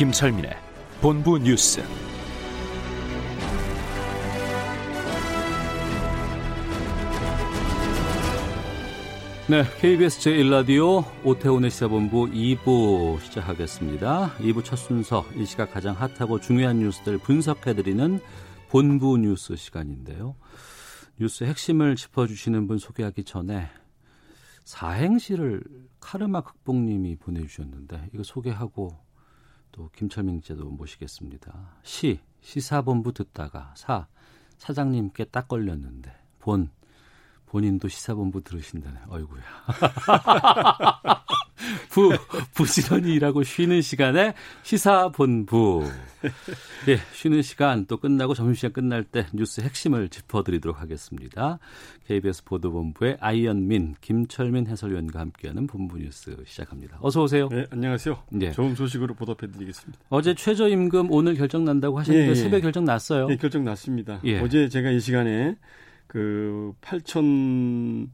김철민의 본부 뉴스. 네, KBS 제1라디오 오태훈의 시사본부 2부 시작하겠습니다. 2부 첫 순서, 이 시각 가장 핫하고 중요한 뉴스들 분석해드리는 본부 뉴스 시간인데요. 뉴스 핵심을 짚어주시는 분 소개하기 전에 사행시를 카르마 극복님이 보내주셨는데 이거 소개하고 또 김철민 기자도 모시겠습니다. 시, 시사본부 듣다가 사, 사장님께 딱 걸렸는데 본, 본인도 시사본부 들으신다네. 어이구야. 부, 부지런히 일하고 쉬는 시간에 시사본부. 예, 쉬는 시간 또 끝나고 점심시간 끝날 때 뉴스 핵심을 짚어드리도록 하겠습니다. KBS 보도본부의 아이언민, 김철민 해설위원과 함께하는 본부 뉴스 시작합니다. 어서 오세요. 네, 안녕하세요. 예. 좋은 소식으로 보답해드리겠습니다. 어제 최저임금 오늘 결정 난다고 하셨는데 예, 예. 새벽 결정 났어요. 네, 결정 났습니다. 예. 어제 제가 이 시간에 그 8천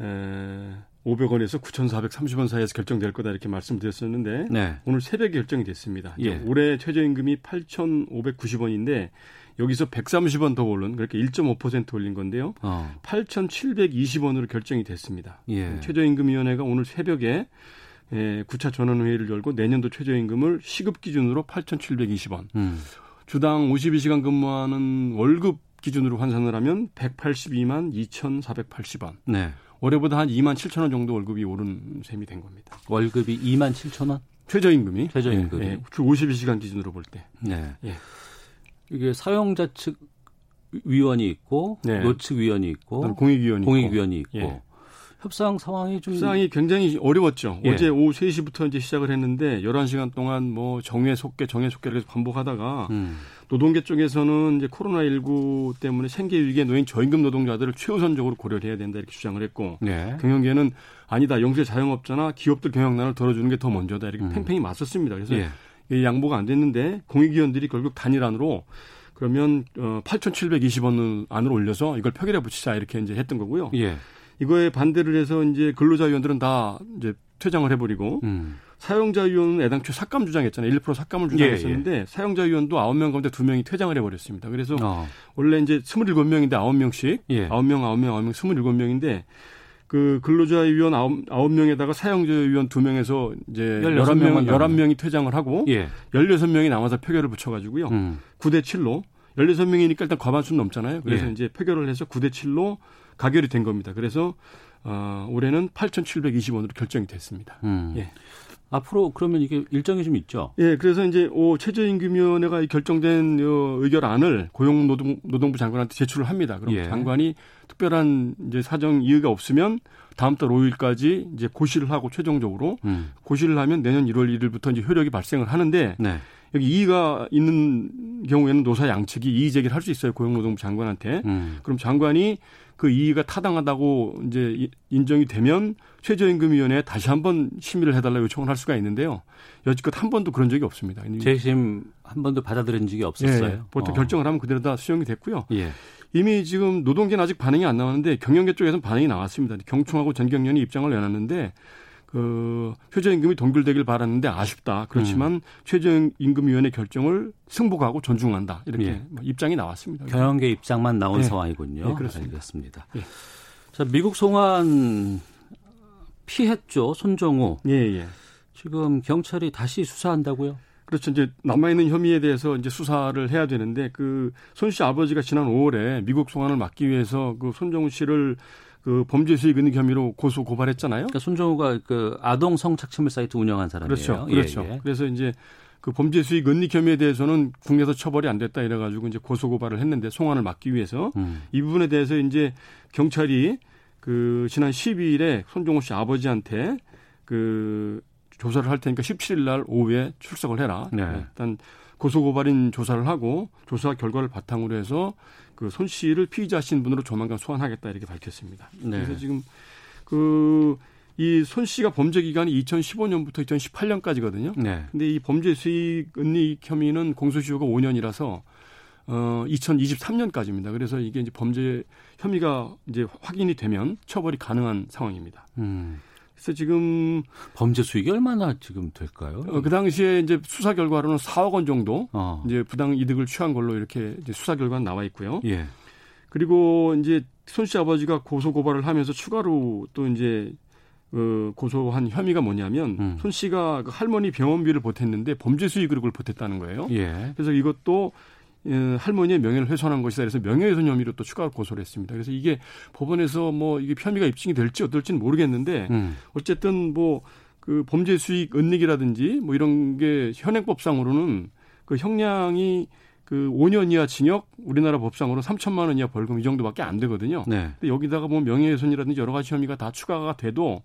에, 500원에서 9,430원 사이에서 결정될 거다 이렇게 말씀드렸었는데 네. 오늘 새벽에 결정이 됐습니다. 예. 올해 최저임금이 8,590원인데 여기서 130원 더 오른 그렇게 1.5% 올린 건데요. 어. 8,720원으로 결정이 됐습니다. 예. 최저임금위원회가 오늘 새벽에 에, 9차 전원회의를 열고 내년도 최저임금을 시급 기준으로 8,720원, 음. 주당 52시간 근무하는 월급 기준으로 환산을 하면 182만 2,480원. 네. 올해보다 한 2만 7천 원 정도 월급이 오른 셈이 된 겁니다. 월급이 2만 7천 원? 최저임금이 최저임금이. 예, 예, 주 52시간 기준으로 볼 때. 네. 예. 이게 사용자 측 위원이 있고 네. 노측 위원이 있고 그다음 공익위원이 있고. 공익위원이 있고 예. 협상 상황이 좀 협상이 굉장히 어려웠죠. 예. 어제 오후 3시부터 이제 시작을 했는데 11시간 동안 뭐 정회 속계 정회 속계를 계속 반복하다가 음. 노동계 쪽에서는 이제 코로나 19 때문에 생계 위기에 놓인 저임금 노동자들을 최우선적으로 고려를 해야 된다 이렇게 주장을 했고 네. 경영계는 아니다 영세 자영업자나 기업들 경영난을 덜어주는 게 더 먼저다 이렇게 음. 팽팽히 맞섰습니다. 그래서 예. 이 양보가 안 됐는데 공익위원들이 결국 단일안으로 그러면 어 8,720원 안으로 올려서 이걸 표결에 붙이자 이렇게 이제 했던 거고요. 예. 이거에 반대를 해서 이제 근로자위원들은 다 이제 퇴장을 해버리고 음. 사용자위원은 애당초 삭감 주장했잖아요. 1% 삭감을 주장했었는데 사용자위원도 9명 가운데 2명이 퇴장을 해버렸습니다. 그래서 어. 원래 이제 27명인데 9명씩 예. 9명, 9명, 9명, 27명인데 그 근로자위원 9, 9명에다가 사용자위원 2명에서 이제 16 명만 11명, 11명이 퇴장을 하고 예. 16명이 남아서 표결을 붙여가지고요. 음. 9대 7로 16명이니까 일단 과반수는 넘잖아요. 그래서 예. 이제 표결을 해서 9대 7로 가결이 된 겁니다. 그래서 어, 올해는 8,720원으로 결정이 됐습니다. 음. 예. 앞으로 그러면 이게 일정이 좀 있죠. 예, 그래서 이제 오, 최저임금위원회가 이 결정된 어, 의결안을 고용노동, 노동부 장관한테 제출을 합니다. 그럼 예. 장관이 특별한 이제 사정 이유가 없으면 다음 달 5일까지 이제 고시를 하고 최종적으로 음. 고시를 하면 내년 1월 1일부터 이제 효력이 발생을 하는데 네. 여기 이의가 있는 경우에는 노사 양측이 이의 제기를 할 수 있어요. 고용노동부 장관한테. 음. 그럼 장관이 그 이의가 타당하다고 이제 이- 인정이 되면 최저임금위원회에 다시 한번 심의를 해달라 요청을 할 수가 있는데요. 여지껏 한 번도 그런 적이 없습니다. 재심 한 번도 받아들인 적이 예, 없었어요. 보통 어. 결정을 하면 그대로 다 수용이 됐고요. 예. 이미 지금 노동계는 아직 반응이 안 나왔는데 경영계 쪽에서는 반응이 나왔습니다. 경총하고 전경련이 입장을 내놨는데 그 최저임금이 동결되길 바랐는데 아쉽다. 그렇지만 음. 최저임금위원회 결정을 승복하고 존중한다. 이렇게 예. 뭐 입장이 나왔습니다. 경영계 입장만 나온 예. 상황이군요. 예, 그렇습니다. 알겠습니다. 예. 자, 미국 송환 피했죠. 손정우. 예, 예. 지금 경찰이 다시 수사한다고요? 그렇죠. 이제 남아있는 혐의에 대해서 이제 수사를 해야 되는데 그 손 씨 아버지가 지난 5월에 미국 송환을 막기 위해서 그 손정우 씨를 그 범죄 수익 은닉 혐의로 고소 고발했잖아요. 그러니까 손정우가 그 아동 성착취물 사이트 운영한 사람이에요. 그렇죠. 예, 그렇죠. 예. 그래서 이제 그 범죄 수익 은닉 혐의에 대해서는 국내에서 처벌이 안 됐다 이래 가지고 이제 고소 고발을 했는데 송환을 막기 위해서 음. 이 부분에 대해서 이제 경찰이 그 지난 12일에 손정호 씨 아버지한테 그 조사를 할 테니까 17일 날 오후에 출석을 해라. 네. 네, 일단 고소 고발인 조사를 하고 조사 결과를 바탕으로 해서 그 손 씨를 피의자 신분으로 조만간 소환하겠다 이렇게 밝혔습니다. 네. 그래서 지금 그 이 손 씨가 범죄 기간이 2015년부터 2018년까지거든요. 네. 근데 이 범죄 수익 은닉 혐의는 공소시효가 5년이라서 어 2023년까지입니다. 그래서 이게 이제 범죄 혐의가 이제 확인이 되면 처벌이 가능한 상황입니다. 음. 그래서 지금 범죄 수익이 얼마나 지금 될까요? 어, 그 당시에 이제 수사 결과로는 4억 원 정도 어. 이제 부당 이득을 취한 걸로 이렇게 수사 결과는 나와 있고요. 예. 그리고 이제 손 씨 아버지가 고소 고발을 하면서 추가로 또 이제 어, 고소한 혐의가 뭐냐면 음. 손 씨가 그 할머니 병원비를 보탰는데 범죄 수익으로 그걸 보탰다는 거예요. 예. 그래서 이것도 어, 할머니의 명예를 훼손한 것이다. 그래서 명예훼손 혐의로 또 추가로 고소를 했습니다. 그래서 이게 법원에서 뭐 이게 혐의가 입증이 될지 어떨지는 모르겠는데 음. 어쨌든 뭐 그 범죄 수익 은닉이라든지 뭐 이런 게 현행법상으로는 그 형량이 그 5년 이하 징역, 우리나라 법상으로 3천만 원 이하 벌금 이 정도밖에 안 되거든요. 네. 근데 여기다가 뭐 명예훼손이라든지 여러 가지 혐의가 다 추가가 돼도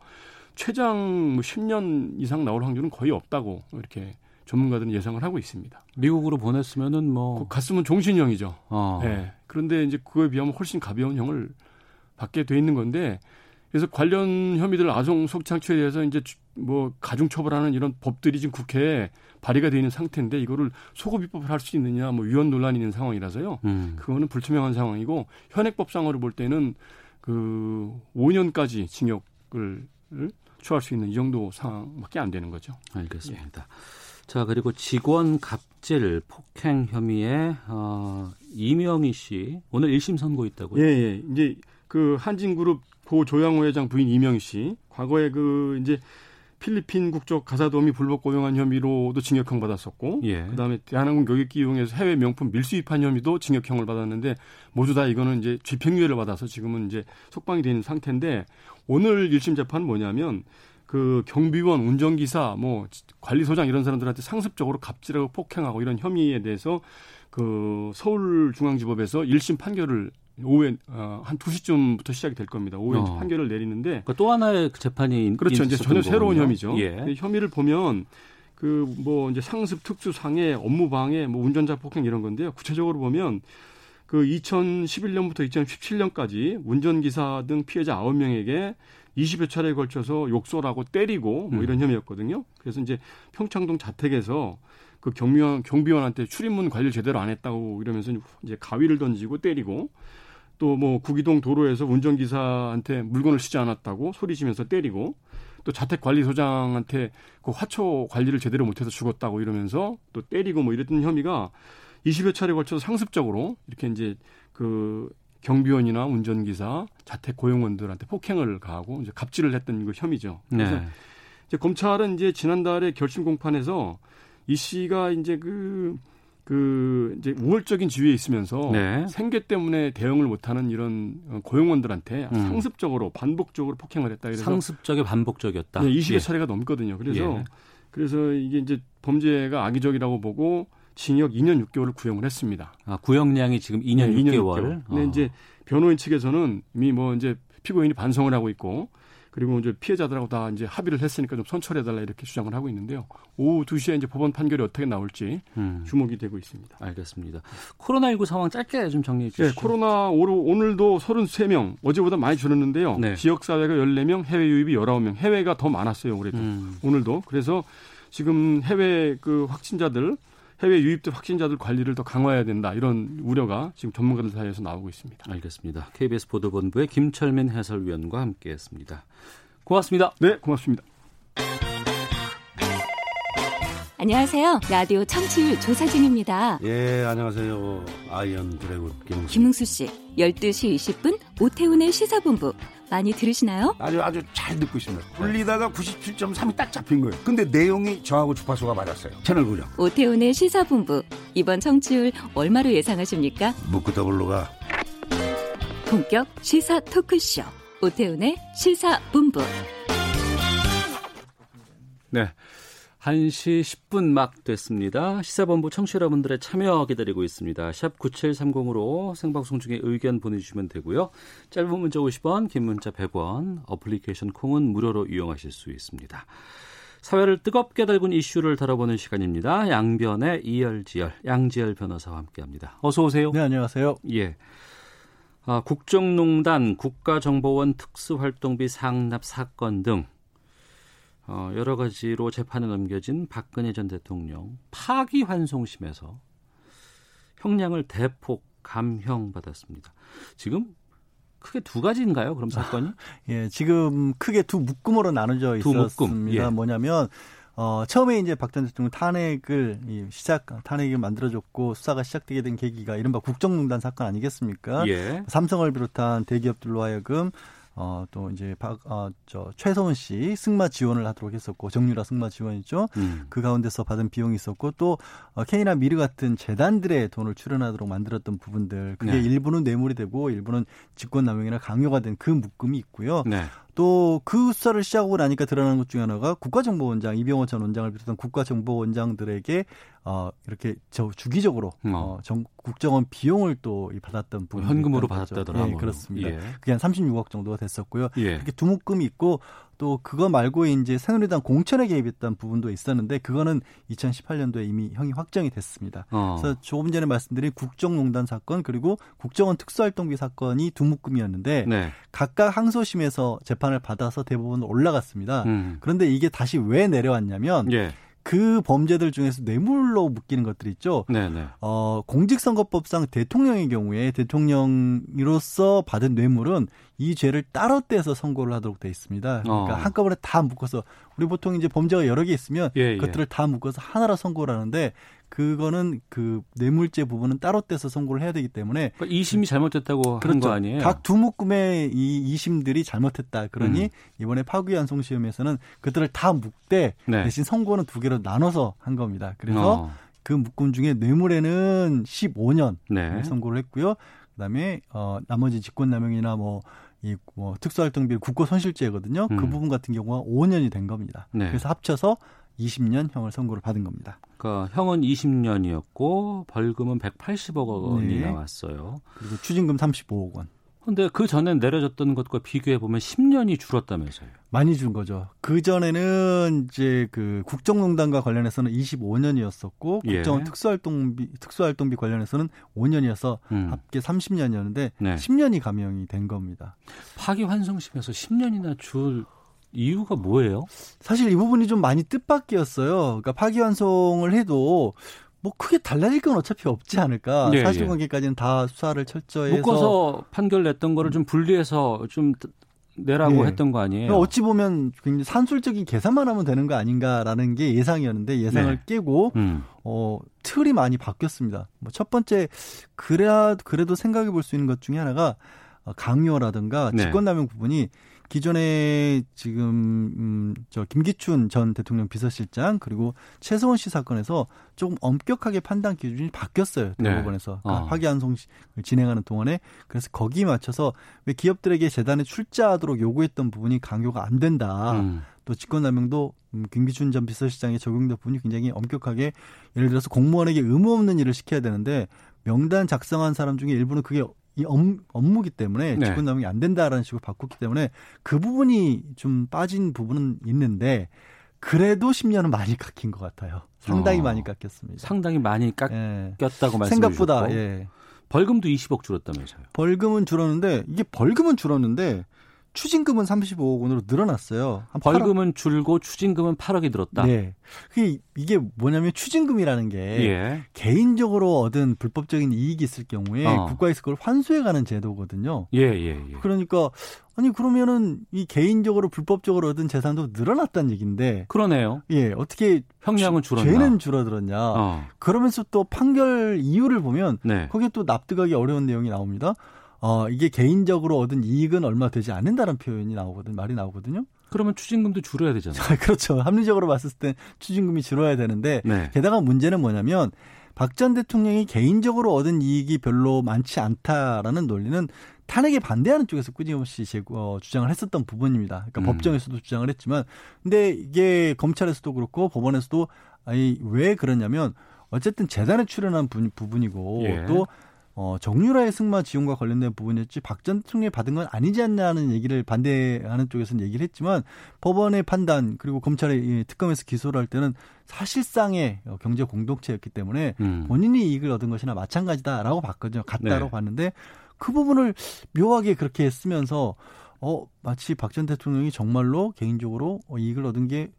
최장 뭐 10년 이상 나올 확률은 거의 없다고 이렇게 전문가들은 예상을 하고 있습니다. 미국으로 보냈으면은 그뭐 갔으면 종신형이죠. 어. 네. 그런데 이제 그거에 비하면 훨씬 가벼운 형을 받게 돼 있는 건데 그래서 관련 혐의들 아동 성착취에 대해서 이제 주- 뭐 가중 처벌하는 이런 법들이 지금 국회에 발의가 돼 있는 상태인데 이거를 소급 입법을 할 수 있느냐 뭐 위헌 논란이 있는 상황이라서요. 음. 그거는 불투명한 상황이고 현행법상으로 볼 때는 그 5년까지 징역을 처할 수 있는 이 정도 상황밖에 안 되는 거죠. 알겠습니다. 자 그리고 직원 갑질 폭행 혐의에 어, 이명희 씨 오늘 1심 선고 있다고요? 예, 예. 이제 그 한진그룹 고 조양호 회장 부인 이명희 씨 과거에 그 이제 필리핀 국적 가사도우미 불법 고용한 혐의로도 징역형 받았었고 예. 그다음에 대한항공 교육기 이용해서 해외 명품 밀수입한 혐의도 징역형을 받았는데 모두 다 이거는 이제 집행유예를 받아서 지금은 이제 속방이 되는 상태인데 오늘 1심 재판은 뭐냐면 그 경비원, 운전기사, 뭐 관리소장 이런 사람들한테 상습적으로 갑질하고 폭행하고 이런 혐의에 대해서 그 서울중앙지법에서 1심 판결을 오후에 어, 한 2시쯤부터 시작이 될 겁니다. 오후에 어. 판결을 내리는데 그러니까 또 하나의 그 재판이 그렇죠. 이제 전혀 새로운 거군요. 혐의죠. 예. 그 혐의를 보면 그 뭐 이제 상습 특수 상해, 업무 방해, 뭐 운전자 폭행 이런 건데요. 구체적으로 보면 그 2011년부터 2017년까지 운전기사 등 피해자 9명에게 20여 차례에 걸쳐서 욕설하고 때리고 뭐 음. 이런 혐의였거든요. 그래서 이제 평창동 자택에서 그 경비원 경비원한테 출입문 관리를 제대로 안 했다고 이러면서 이제 가위를 던지고 때리고 또 뭐 구기동 도로에서 운전기사한테 물건을 싣지 않았다고 소리치면서 때리고 또 자택 관리소장한테 그 화초 관리를 제대로 못해서 죽었다고 이러면서 또 때리고 뭐 이랬던 혐의가 20여 차례 걸쳐서 상습적으로 이렇게 이제 그 경비원이나 운전기사, 자택 고용원들한테 폭행을 가하고 이제 갑질을 했던 그 혐의죠. 그래서 네. 이제 검찰은 이제 지난달에 결심 공판에서 이 씨가 이제 그, 그, 이제 우월적인 지위에 있으면서 네. 생계 때문에 대응을 못하는 이런 어, 고용원들한테 음. 상습적으로 반복적으로 폭행을 했다. 그래서 상습적이 반복적이었다. 네, 20여 예. 차례가 넘거든요. 그래서 예. 그래서 이게 이제 범죄가 악의적이라고 보고 징역 2년 6개월을 구형을 했습니다. 아, 구형량이 지금 2년 네, 6개월. 근데 어. 이제 변호인 측에서는 이미 뭐 이제 피고인이 반성을 하고 있고 그리고 이제 피해자들하고 다 이제 합의를 했으니까 좀 선처해달라 이렇게 주장을 하고 있는데요. 오후 2시에 이제 법원 판결이 어떻게 나올지 음, 주목이 되고 있습니다. 알겠습니다. 코로나19 상황 짧게 좀 정리해 주시죠. 네, 코로나 오루, 오늘도 33명, 어제보다 많이 줄었는데요. 네. 지역사회가 14명, 해외 유입이 19명, 해외가 더 많았어요, 올해도. 음, 오늘도. 그래서 지금 해외 그 확진자들, 해외 유입된 확진자들 관리를 더 강화해야 된다. 이런 우려가 지금 전문가들 사이에서 나오고 있습니다. 알겠습니다. KBS 보도본부의 김철민 해설위원과 함께했습니다. 고맙습니다. 네, 고맙습니다. 안녕하세요. 라디오 청취율 조사 중입니다. 예, 안녕하세요. Iron Dragon 김응수. 김응수 씨, 12시 20분 오태훈의 시사본부 많이 들으시나요? 아주 아주 잘 듣고 있습니다. 돌리다가 97.3이 딱 잡힌 거예요. 근데 내용이 저하고 주파수가 맞았어요. 채널 고정. 오태훈의 시사본부 이번 청취율 얼마로 예상하십니까? 묻고 더블로가 본격 시사 토크쇼 오태훈의 시사본부 네. 1시 10분 막 됐습니다. 시사본부 청취 여러분들의 참여 기다리고 있습니다. 샵 9730으로 생방송 중에 의견 보내주시면 되고요. 짧은 문자 50원, 긴 문자 100원, 어플리케이션 콩은 무료로 이용하실 수 있습니다. 사회를 뜨겁게 달군 이슈를 다뤄보는 시간입니다. 양변의 이열지열, 양지열 변호사와 함께합니다. 어서 오세요. 네, 안녕하세요. 예. 아, 국정농단, 국가정보원 특수활동비 상납 사건 등 어, 여러 가지로 재판에 넘겨진 박근혜 전 대통령 파기환송심에서 형량을 대폭 감형받았습니다. 지금 크게 두 가지인가요? 그럼 사건이? 예, 지금 크게 두 묶음으로 나눠져 두 있었습니다. 묶음, 예. 뭐냐면 어, 처음에 이제 박 전 대통령 탄핵을 이 시작 탄핵을 만들어줬고 수사가 시작되게 된 계기가 이른바 국정농단 사건 아니겠습니까? 예. 삼성을 비롯한 대기업들로 하여금 어, 또 이제 박, 어, 저, 최서원 씨 승마 지원을 하도록 했었고, 정유라 승마 지원이죠. 음. 그 가운데서 받은 비용이 있었고, 또, 어, 케이나 미르 같은 재단들의 돈을 출연하도록 만들었던 부분들, 그게 네. 일부는 뇌물이 되고, 일부는 직권남용이나 강요가 된 그 묶음이 있고요. 네. 또 그 수사를 시작하고 나니까 드러나는 것 중에 하나가 국가정보원장 이병호 전 원장을 비롯한 국가정보원장들에게 어 이렇게 저 주기적으로 어. 어, 정, 국정원 비용을 또이 받았던 부분 현금으로 받았다더라. 예, 그렇습니다. 예. 그게 한 36억 정도가 됐었고요. 예. 이렇게 두 묶음이 있고 또 그거 말고 이제 새누리당 공천에 개입했던 부분도 있었는데 그거는 2018년도에 이미 형이 확정이 됐습니다. 어. 그래서 조금 전에 말씀드린 국정농단 사건 그리고 국정원 특수활동비 사건이 두 묶음이었는데 네. 각각 항소심에서 재판을 받아서 대부분 올라갔습니다. 음. 그런데 이게 다시 왜 내려왔냐면 예. 그 범죄들 중에서 뇌물로 묶이는 것들 있죠. 네, 네. 어, 공직선거법상 대통령의 경우에 대통령으로서 받은 뇌물은 이 죄를 따로 떼서 선고를 하도록 돼 있습니다. 그러니까 어. 한꺼번에 다 묶어서 우리 보통 이제 범죄가 여러 개 있으면 예, 예. 그것들을 다 묶어서 하나로 선고를 하는데 그거는 그 뇌물죄 부분은 따로 떼서 선고를 해야 되기 때문에 그러니까 이심이 잘못됐다고 한거 아니에요? 그렇죠. 각두 묶음의 이 이심들이 잘못했다. 그러니 음. 이번에 파기환송 시험에서는 그들을 다 묶되 네. 대신 선고는 두 개로 나눠서 한 겁니다. 그래서 어. 그 묶음 중에 뇌물에는 15년 네. 선고를 했고요. 그다음에 어 나머지 직권남용이나 뭐 이 뭐 특수활동비 국고 손실죄거든요. 그 음. 부분 같은 경우가 5년이 된 겁니다. 네. 그래서 합쳐서 20년 형을 선고를 받은 겁니다. 그러니까 형은 20년이었고 벌금은 180억 원이 네. 나왔어요. 그리고 추징금 35억 원. 근데 그 전에 내려졌던 것과 비교해 보면 10년이 줄었다면서요. 많이 준 거죠. 그 전에는 이제 그 국정농단과 관련해서는 25년이었었고 예. 국정원 특수활동비 특수활동비 관련해서는 5년이어서 음. 합계 30년이었는데 네. 10년이 감형이 된 겁니다. 파기환송심에서 10년이나 줄 이유가 뭐예요? 사실 이 부분이 좀 많이 뜻밖이었어요. 그러니까 파기환송을 해도 뭐 크게 달라질 건 어차피 없지 않을까. 예, 사실관계까지는 다 수사를 철저히 해서 묶어서 판결 냈던 거를 좀 분리해서 좀 내라고 예. 했던 거 아니에요? 그러니까 어찌 보면 굉장히 산술적인 계산만 하면 되는 거 아닌가라는 게 예상이었는데 예상을 네. 깨고 음. 어, 틀이 많이 바뀌었습니다. 뭐 첫 번째 그래야 그래도 생각해 볼 수 있는 것 중에 하나가 어, 강요라든가 네. 직권남용 부분이 기존에 지금 음, 저 김기춘 전 대통령 비서실장 그리고 최서원 씨 사건에서 조금 엄격하게 판단 기준이 바뀌었어요 네. 대법원에서 그러니까 어. 화기환송을 진행하는 동안에 그래서 거기에 맞춰서 왜 기업들에게 재단에 출자하도록 요구했던 부분이 강요가 안 된다. 음. 또 직권남용도 음, 김기춘 전 비서실장에 적용된 부분이 굉장히 엄격하게 예를 들어서 공무원에게 의무 없는 일을 시켜야 되는데 명단 작성한 사람 중에 일부는 그게 이 업, 업무기 때문에 네. 직권 남용이 안 된다라는 식으로 바꿨기 때문에 그 부분이 좀 빠진 부분은 있는데 그래도 10년은 많이 깎인 것 같아요. 상당히 어. 많이 깎였습니다. 상당히 많이 예. 깎였다고 말씀해 생각보다 주셨고 예. 벌금도 20억 줄었다면서요. 벌금은 줄었는데 이게 벌금은 줄었는데 추징금은 35억 원으로 늘어났어요. 한 벌금은 줄고 추징금은 8억이 늘었다. 네. 그게 이게 뭐냐면 추징금이라는 게 예. 개인적으로 얻은 불법적인 이익이 있을 경우에 어. 국가에서 그걸 환수해 가는 제도거든요. 예, 예, 예. 그러니까 아니 그러면은 이 개인적으로 불법적으로 얻은 재산도 늘어났다는 얘기인데 그러네요. 예 어떻게 형량은 죄- 줄었나? 죄는 줄어들었냐? 어. 그러면서 또 판결 이유를 보면 네. 거기에 또 납득하기 어려운 내용이 나옵니다. 어 이게 개인적으로 얻은 이익은 얼마 되지 않는다는 표현이 나오거든 말이 나오거든요. 그러면 추징금도 줄여야 되잖아요. 그렇죠. 합리적으로 봤을 때 추징금이 줄어야 되는데 네. 게다가 문제는 뭐냐면 박 전 대통령이 개인적으로 얻은 이익이 별로 많지 않다라는 논리는 탄핵에 반대하는 쪽에서 끊임없이 제고, 어, 주장을 했었던 부분입니다. 그러니까 음. 법정에서도 주장을 했지만 근데 이게 검찰에서도 그렇고 법원에서도 아니 왜 그러냐면 어쨌든 재단에 출연한 부, 부분이고 예. 또 어, 정유라의 승마 지원과 관련된 부분이었지 박 전 대통령이 받은 건 아니지 않냐는 얘기를 반대하는 쪽에서는 얘기를 했지만 법원의 판단 그리고 검찰의 이 특검에서 기소를 할 때는 사실상의 어, 경제 공동체였기 때문에 음. 본인이 이익을 얻은 것이나 마찬가지다라고 봤거든요. 같다라고 네. 봤는데 그 부분을 묘하게 그렇게 쓰면서 어 마치 박 전 대통령이 정말로 개인적으로 어, 이익을 얻은 게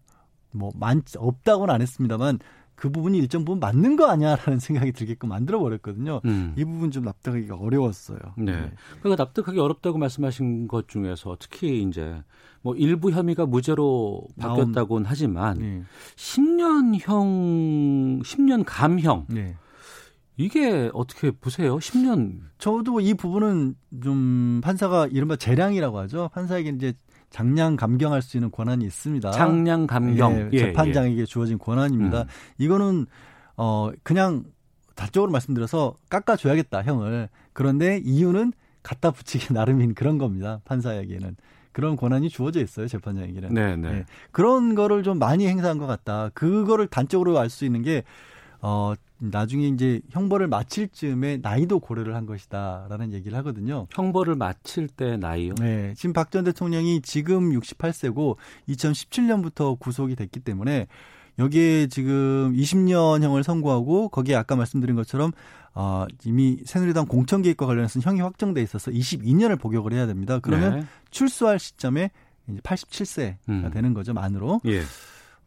뭐 많 없다고는 안 했습니다만 그 부분이 일정 부분 맞는 거 아니야라는 생각이 들게끔 만들어 버렸거든요. 음. 이 부분 좀 납득하기가 어려웠어요. 네. 그러니까 납득하기 어렵다고 말씀하신 것 중에서 특히 이제 뭐 일부 혐의가 무죄로 바뀌었다고는 하지만 네. 10년형, 10년 감형 네. 이게 어떻게 보세요? 10년 저도 이 부분은 좀 판사가 이른바 재량이라고 하죠. 판사에게 이제 장량 감경할 수 있는 권한이 있습니다. 장량 감경 예, 예, 재판장에게 주어진 권한입니다. 음. 이거는 어 그냥 단적으로 말씀드려서 깎아줘야겠다 형을. 그런데 이유는 갖다 붙이기 나름인 그런 겁니다. 판사에게는 그런 권한이 주어져 있어요 재판장에게는. 네, 네. 예, 그런 거를 좀 많이 행사한 것 같다. 그거를 단적으로 알 수 있는 게 어, 나중에 이제 형벌을 마칠 즈음에 나이도 고려를 한 것이다라는 얘기를 하거든요. 형벌을 마칠 때 나이요? 네, 지금 박 전 대통령이 지금 68세고 2017년부터 구속이 됐기 때문에 여기에 지금 20년형을 선고하고 거기에 아까 말씀드린 것처럼 어, 이미 새누리당 공천 개입과 관련해서 형이 확정돼 있어서 22년을 복역을 해야 됩니다. 그러면 네. 출소할 시점에 이제 87세가 음. 되는 거죠 만으로. 예.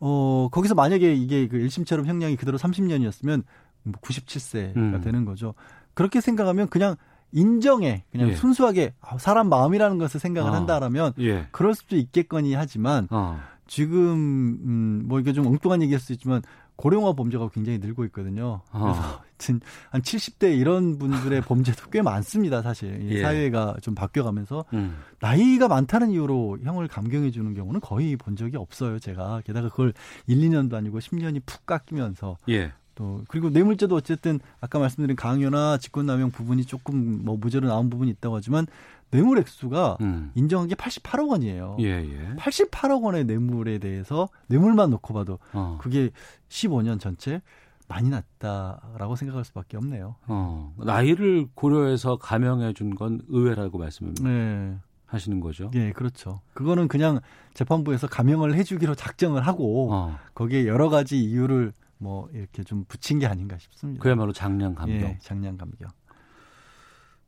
어, 거기서 만약에 이게 그 1심처럼 형량이 그대로 30년이었으면 97세가 음. 되는 거죠. 그렇게 생각하면 그냥 인정해. 그냥 예. 순수하게 아, 사람 마음이라는 것을 생각을 아. 한다라면 예. 그럴 수도 있겠거니 하지만 어. 지금 음, 뭐 이게 좀 엉뚱한 얘기일 수 있지만 고령화 범죄가 굉장히 늘고 있거든요. 어. 그래서 하여튼 한 70대 이런 분들의 범죄도 꽤 많습니다, 사실. 이 예. 사회가 좀 바뀌어가면서 음. 나이가 많다는 이유로 형을 감경해 주는 경우는 거의 본 적이 없어요, 제가. 게다가 그걸 1, 2년도 아니고 10년이 푹 깎이면서 예. 또 그리고 뇌물죄도 어쨌든 아까 말씀드린 강요나 직권남용 부분이 조금 뭐 무죄로 나온 부분이 있다고 하지만 뇌물 액수가 음. 인정한 게 88억 원이에요. 예, 예. 88억 원의 뇌물에 대해서 뇌물만 놓고 봐도 어. 그게 15년 전체 많이 났다라고 생각할 수밖에 없네요. 어. 나이를 고려해서 감형해 준 건 의외라고 말씀을 네. 하시는 거죠. 예, 그렇죠. 그거는 그냥 재판부에서 감형을 해주기로 작정을 하고 어. 거기에 여러 가지 이유를 뭐 이렇게 좀 붙인 게 아닌가 싶습니다. 그야말로 장량 감경. 예, 장량 감경.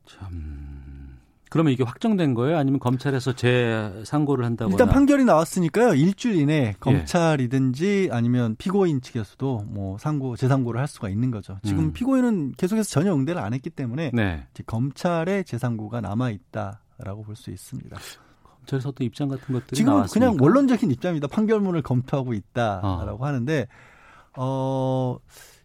참. 그러면 이게 확정된 거예요? 아니면 검찰에서 재상고를 한다거나? 일단 판결이 나왔으니까요. 일주일 예. 이내 검찰이든지 아니면 피고인 측에서도 뭐 상고 재상고를 할 수가 있는 거죠. 지금 음. 피고인은 계속해서 전혀 응대를 안 했기 때문에 네. 이제 검찰의 재상고가 남아 있다라고 볼 수 있습니다. 검찰에서 또 입장 같은 것들이 지금 은 나왔습니까? 그냥 원론적인 입장입니다. 판결문을 검토하고 아. 있다라고 하는데 어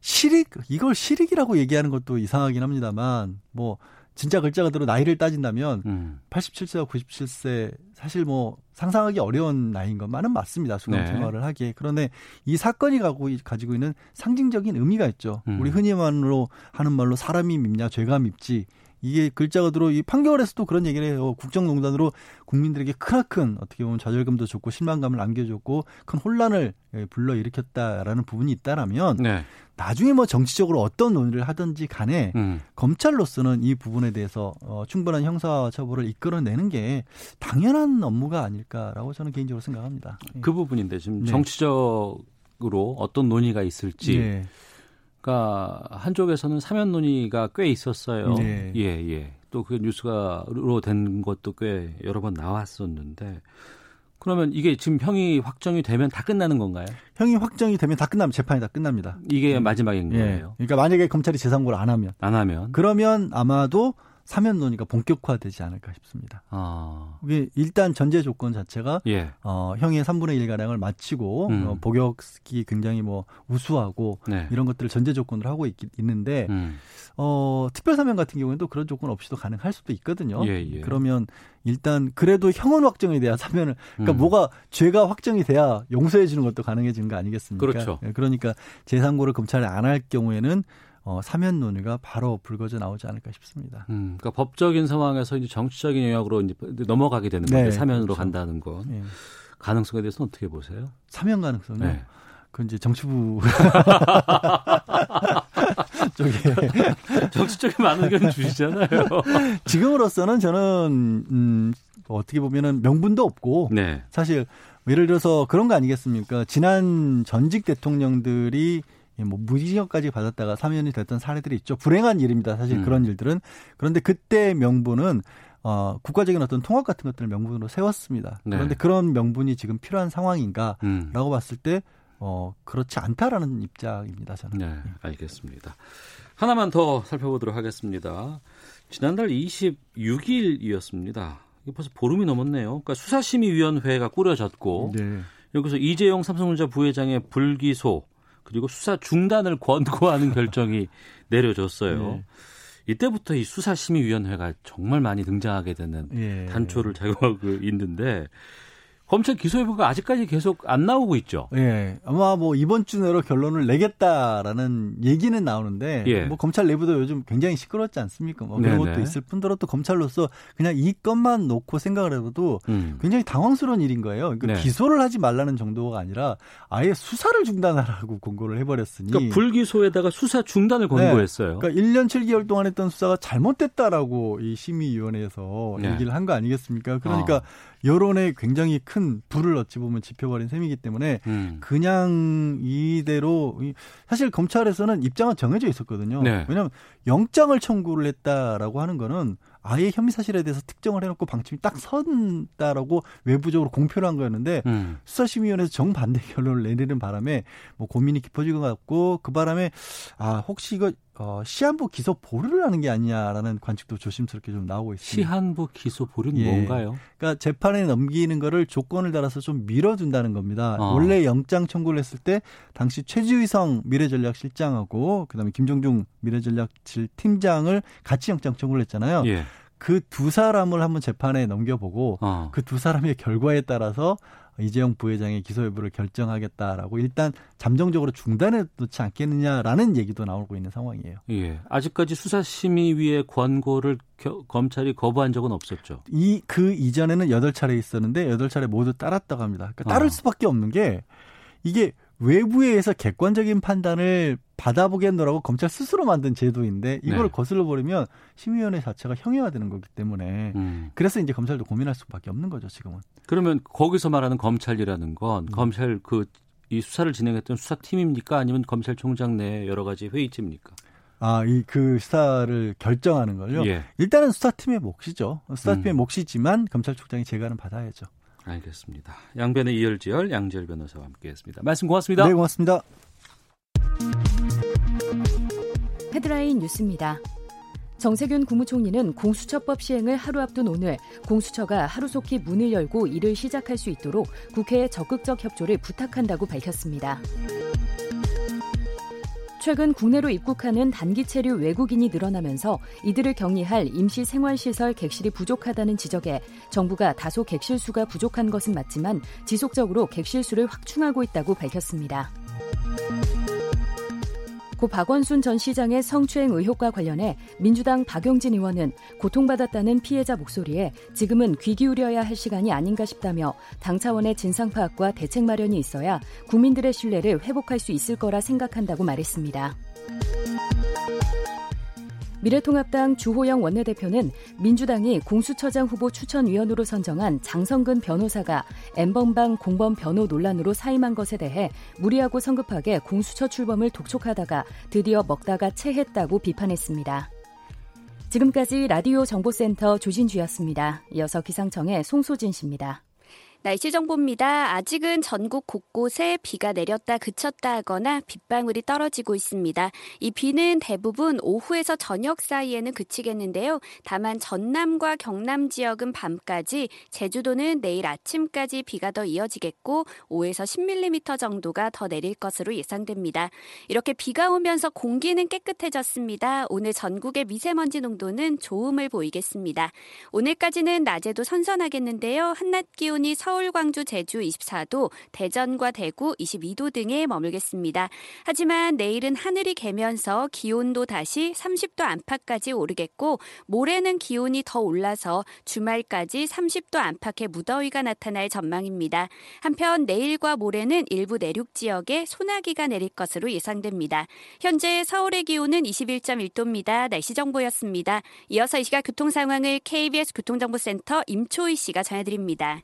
실익 이걸 실익이라고 얘기하는 것도 이상하긴 합니다만 뭐 진짜 글자 그대로 나이를 따진다면 음. 87세와 97세 사실 뭐 상상하기 어려운 나이인 것만은 맞습니다. 수감 네. 생활을 하기에. 그런데 이 사건이 가고 가지고 있는 상징적인 의미가 있죠. 음. 우리 흔히만으로 하는 말로 사람이 밉냐 죄가 밉지. 이게 글자 그대로 이 판결에서도 그런 얘기를 해요. 국정농단으로 국민들에게 크나큰 어떻게 보면 좌절감도 줬고 실망감을 안겨줬고 큰 혼란을 예, 불러일으켰다라는 부분이 있다라면 네. 나중에 뭐 정치적으로 어떤 논의를 하든지 간에 음. 검찰로서는 이 부분에 대해서 어, 충분한 형사 처벌을 이끌어내는 게 당연한 업무가 아닐까라고 저는 개인적으로 생각합니다. 예. 그 부분인데 지금 네. 정치적으로 어떤 논의가 있을지. 예. 그러니까 한쪽에서는 사면 논의가 꽤 있었어요. 네. 예, 예. 또 그 뉴스가로 된 것도 꽤 여러 번 나왔었는데 그러면 이게 지금 형이 확정이 되면 다 끝나는 건가요? 형이 확정이 되면 다 끝나면 재판이 다 끝납니다. 이게 마지막인 예. 거예요. 그러니까 만약에 검찰이 재상고를 안 하면 안 하면 그러면 아마도 사면 논의가 본격화되지 않을까 싶습니다. 아. 이게 일단 전제 조건 자체가 예. 어, 형의 3분의 1 가량을 마치고 음. 어, 복역이 굉장히 뭐 우수하고 네. 이런 것들을 전제 조건으로 하고 있, 있는데 음. 어, 특별 사면 같은 경우에도 그런 조건 없이도 가능할 수도 있거든요. 예, 예. 그러면 일단 그래도 형은 확정이 돼야 사면을 그러니까 음. 뭐가 죄가 확정이 돼야 용서해 주는 것도 가능해지는 거 아니겠습니까? 그렇죠. 예, 그러니까 재상고를 검찰이 안 할 경우에는 어, 사면 논의가 바로 불거져 나오지 않을까 싶습니다. 음, 그러니까 법적인 상황에서 이제 정치적인 영역으로 이제 넘어가게 되는 건데 네, 사면으로 그렇죠. 간다는 건 예. 가능성에 대해서는 어떻게 보세요? 사면 가능성요. 네. 그 이제 정치부 쪽에 정치적인 많은 의견 주시잖아요. 지금으로서는 저는 음, 어떻게 보면은 명분도 없고 네. 사실 예를 들어서 그런 거 아니겠습니까? 지난 전직 대통령들이 뭐 무기징역까지 받았다가 사면이 됐던 사례들이 있죠. 불행한 일입니다. 사실 음. 그런 일들은 그런데 그때 명분은 어, 국가적인 어떤 통합 같은 것들을 명분으로 세웠습니다. 네. 그런데 그런 명분이 지금 필요한 상황인가라고 음. 봤을 때 어, 그렇지 않다라는 입장입니다. 저는. 네, 알겠습니다. 하나만 더 살펴보도록 하겠습니다. 지난달 26일이었습니다. 이게 벌써 보름이 넘었네요. 그러니까 수사심의위원회가 꾸려졌고 네. 여기서 이재용 삼성전자 부회장의 불기소 그리고 수사 중단을 권고하는 결정이 내려졌어요. 네. 이때부터 이 수사심의위원회가 정말 많이 등장하게 되는 예. 단초를 작용하고 있는데 검찰 기소 여부가 아직까지 계속 안 나오고 있죠. 예, 아마 뭐 이번 주 내로 결론을 내겠다라는 얘기는 나오는데 예. 뭐 검찰 내부도 요즘 굉장히 시끄럽지 않습니까? 뭐 그런 네네. 것도 있을 뿐더러 또 검찰로서 그냥 이 건만 놓고 생각을 해도 음. 굉장히 당황스러운 일인 거예요. 그러니까 네. 기소를 하지 말라는 정도가 아니라 아예 수사를 중단하라고 공고를 해버렸으니. 그러니까 불기소에다가 수사 중단을 권고했어요. 그러니까 1년 7개월 동안 했던 수사가 잘못됐다라고 이 심의위원회에서 네. 얘기를 한 거 아니겠습니까? 그러니까 어. 여론에 굉장히 큰 불을 어찌 보면 지펴버린 셈이기 때문에 음. 그냥 이대로 이- 사실 검찰에서는 입장은 정해져 있었거든요. 네. 왜냐하면 영장을 청구를 했다라고 하는 거는 아예 혐의 사실에 대해서 특정을 해놓고 방침이 딱 선다라고 외부적으로 공표를 한 거였는데 음. 수사심의위원회에서 정반대 결론을 내리는 바람에 뭐 고민이 깊어진 것 같고 그 바람에 아 혹시 이거 어, 시한부 기소 보류를 하는 게 아니냐라는 관측도 조심스럽게 좀 나오고 있습니다. 시한부 기소 보류는 예. 뭔가요? 그러니까 재판에 넘기는 거를 조건을 달아서 좀 밀어둔다는 겁니다. 어. 원래 영장 청구를 했을 때 당시 최주희성 미래전략실장하고 그다음에 김종중 미래전략실 팀장을 같이 영장 청구를 했잖아요. 예. 그두 사람을 한번 재판에 넘겨보고 어. 그두 사람의 결과에 따라서 이재용 부회장의 기소 여부를 결정하겠다라고 일단 잠정적으로 중단해 놓지 않겠느냐라는 얘기도 나오고 있는 상황이에요. 예. 아직까지 수사심의위의 권고를 겨- 검찰이 거부한 적은 없었죠. 이 그 이전에는 여덟 차례 있었는데 여덟 차례 모두 따랐다고 합니다. 그러니까 따를 아. 수밖에 없는 게 이게 외부에 의해서 객관적인 판단을 받아보겠노라고 검찰 스스로 만든 제도인데 이걸 네. 거슬러 버리면 심의위원회 자체가 형해화되는 거기 때문에 음. 그래서 이제 검찰도 고민할 수밖에 없는 거죠 지금은. 그러면 거기서 말하는 검찰이라는 건 음. 검찰 그 이 수사를 진행했던 수사팀입니까? 아니면 검찰총장 내 여러 가지 회의체입니까? 아, 이 그 수사를 결정하는 걸요. 예. 일단은 수사팀의 몫이죠. 수사팀의 음. 몫이지만 검찰총장이 재가는 받아야죠. 알겠습니다. 양변의 이열지열 양지열 변호사와 함께했습니다. 말씀 고맙습니다. 네, 고맙습니다. 헤드라인 뉴스입니다. 정세균 국무총리는 공수처법 시행을 하루 앞둔 오늘 공수처가 하루속히 문을 열고 일을 시작할 수 있도록 국회에 적극적 협조를 부탁한다고 밝혔습니다. 최근 국내로 입국하는 단기 체류 외국인이 늘어나면서 이들을 격리할 임시 생활시설 객실이 부족하다는 지적에 정부가 다소 객실 수가 부족한 것은 맞지만 지속적으로 객실 수를 확충하고 있다고 밝혔습니다. 고 박원순 전 시장의 성추행 의혹과 관련해 민주당 박용진 의원은 고통받았다는 피해자 목소리에 지금은 귀 기울여야 할 시간이 아닌가 싶다며 당 차원의 진상 파악과 대책 마련이 있어야 국민들의 신뢰를 회복할 수 있을 거라 생각한다고 말했습니다. 미래통합당 주호영 원내대표는 민주당이 공수처장 후보 추천위원으로 선정한 장성근 변호사가 엠번방 공범 변호 논란으로 사임한 것에 대해 무리하고 성급하게 공수처 출범을 독촉하다가 드디어 먹다가 체했다고 비판했습니다. 지금까지 라디오 정보센터 조진주였습니다. 이어서 기상청의 송소진 씨입니다. 날씨 정보입니다. 아직은 전국 곳곳에 비가 내렸다 그쳤다 하거나 빗방울이 떨어지고 있습니다. 이 비는 대부분 오후에서 저녁 사이에는 그치겠는데요. 다만 전남과 경남 지역은 밤까지, 제주도는 내일 아침까지 비가 더 이어지겠고 5에서 10mm 정도가 더 내릴 것으로 예상됩니다. 이렇게 비가 오면서 공기는 깨끗해졌습니다. 오늘 전국의 미세먼지 농도는 좋음을 보이겠습니다. 오늘까지는 낮에도 선선하겠는데요. 한낮 기온이 서울 서울, 광주, 제주 24도, 대전과 대구 22도 등에 머물겠습니다. 하지만 내일은 하늘이 개면서 기온도 다시 30도 안팎까지 오르겠고 모레는 기온이 더 올라서 주말까지 30도 안팎의 무더위가 나타날 전망입니다. 한편 내일과 모레는 일부 내륙 지역에 소나기가 내릴 것으로 예상됩니다. 현재 서울의 기온은 21.1도입니다. 날씨 정보였습니다. 이어서 이 시각 교통 상황을 KBS 교통정보센터 임초희 씨가 전해드립니다.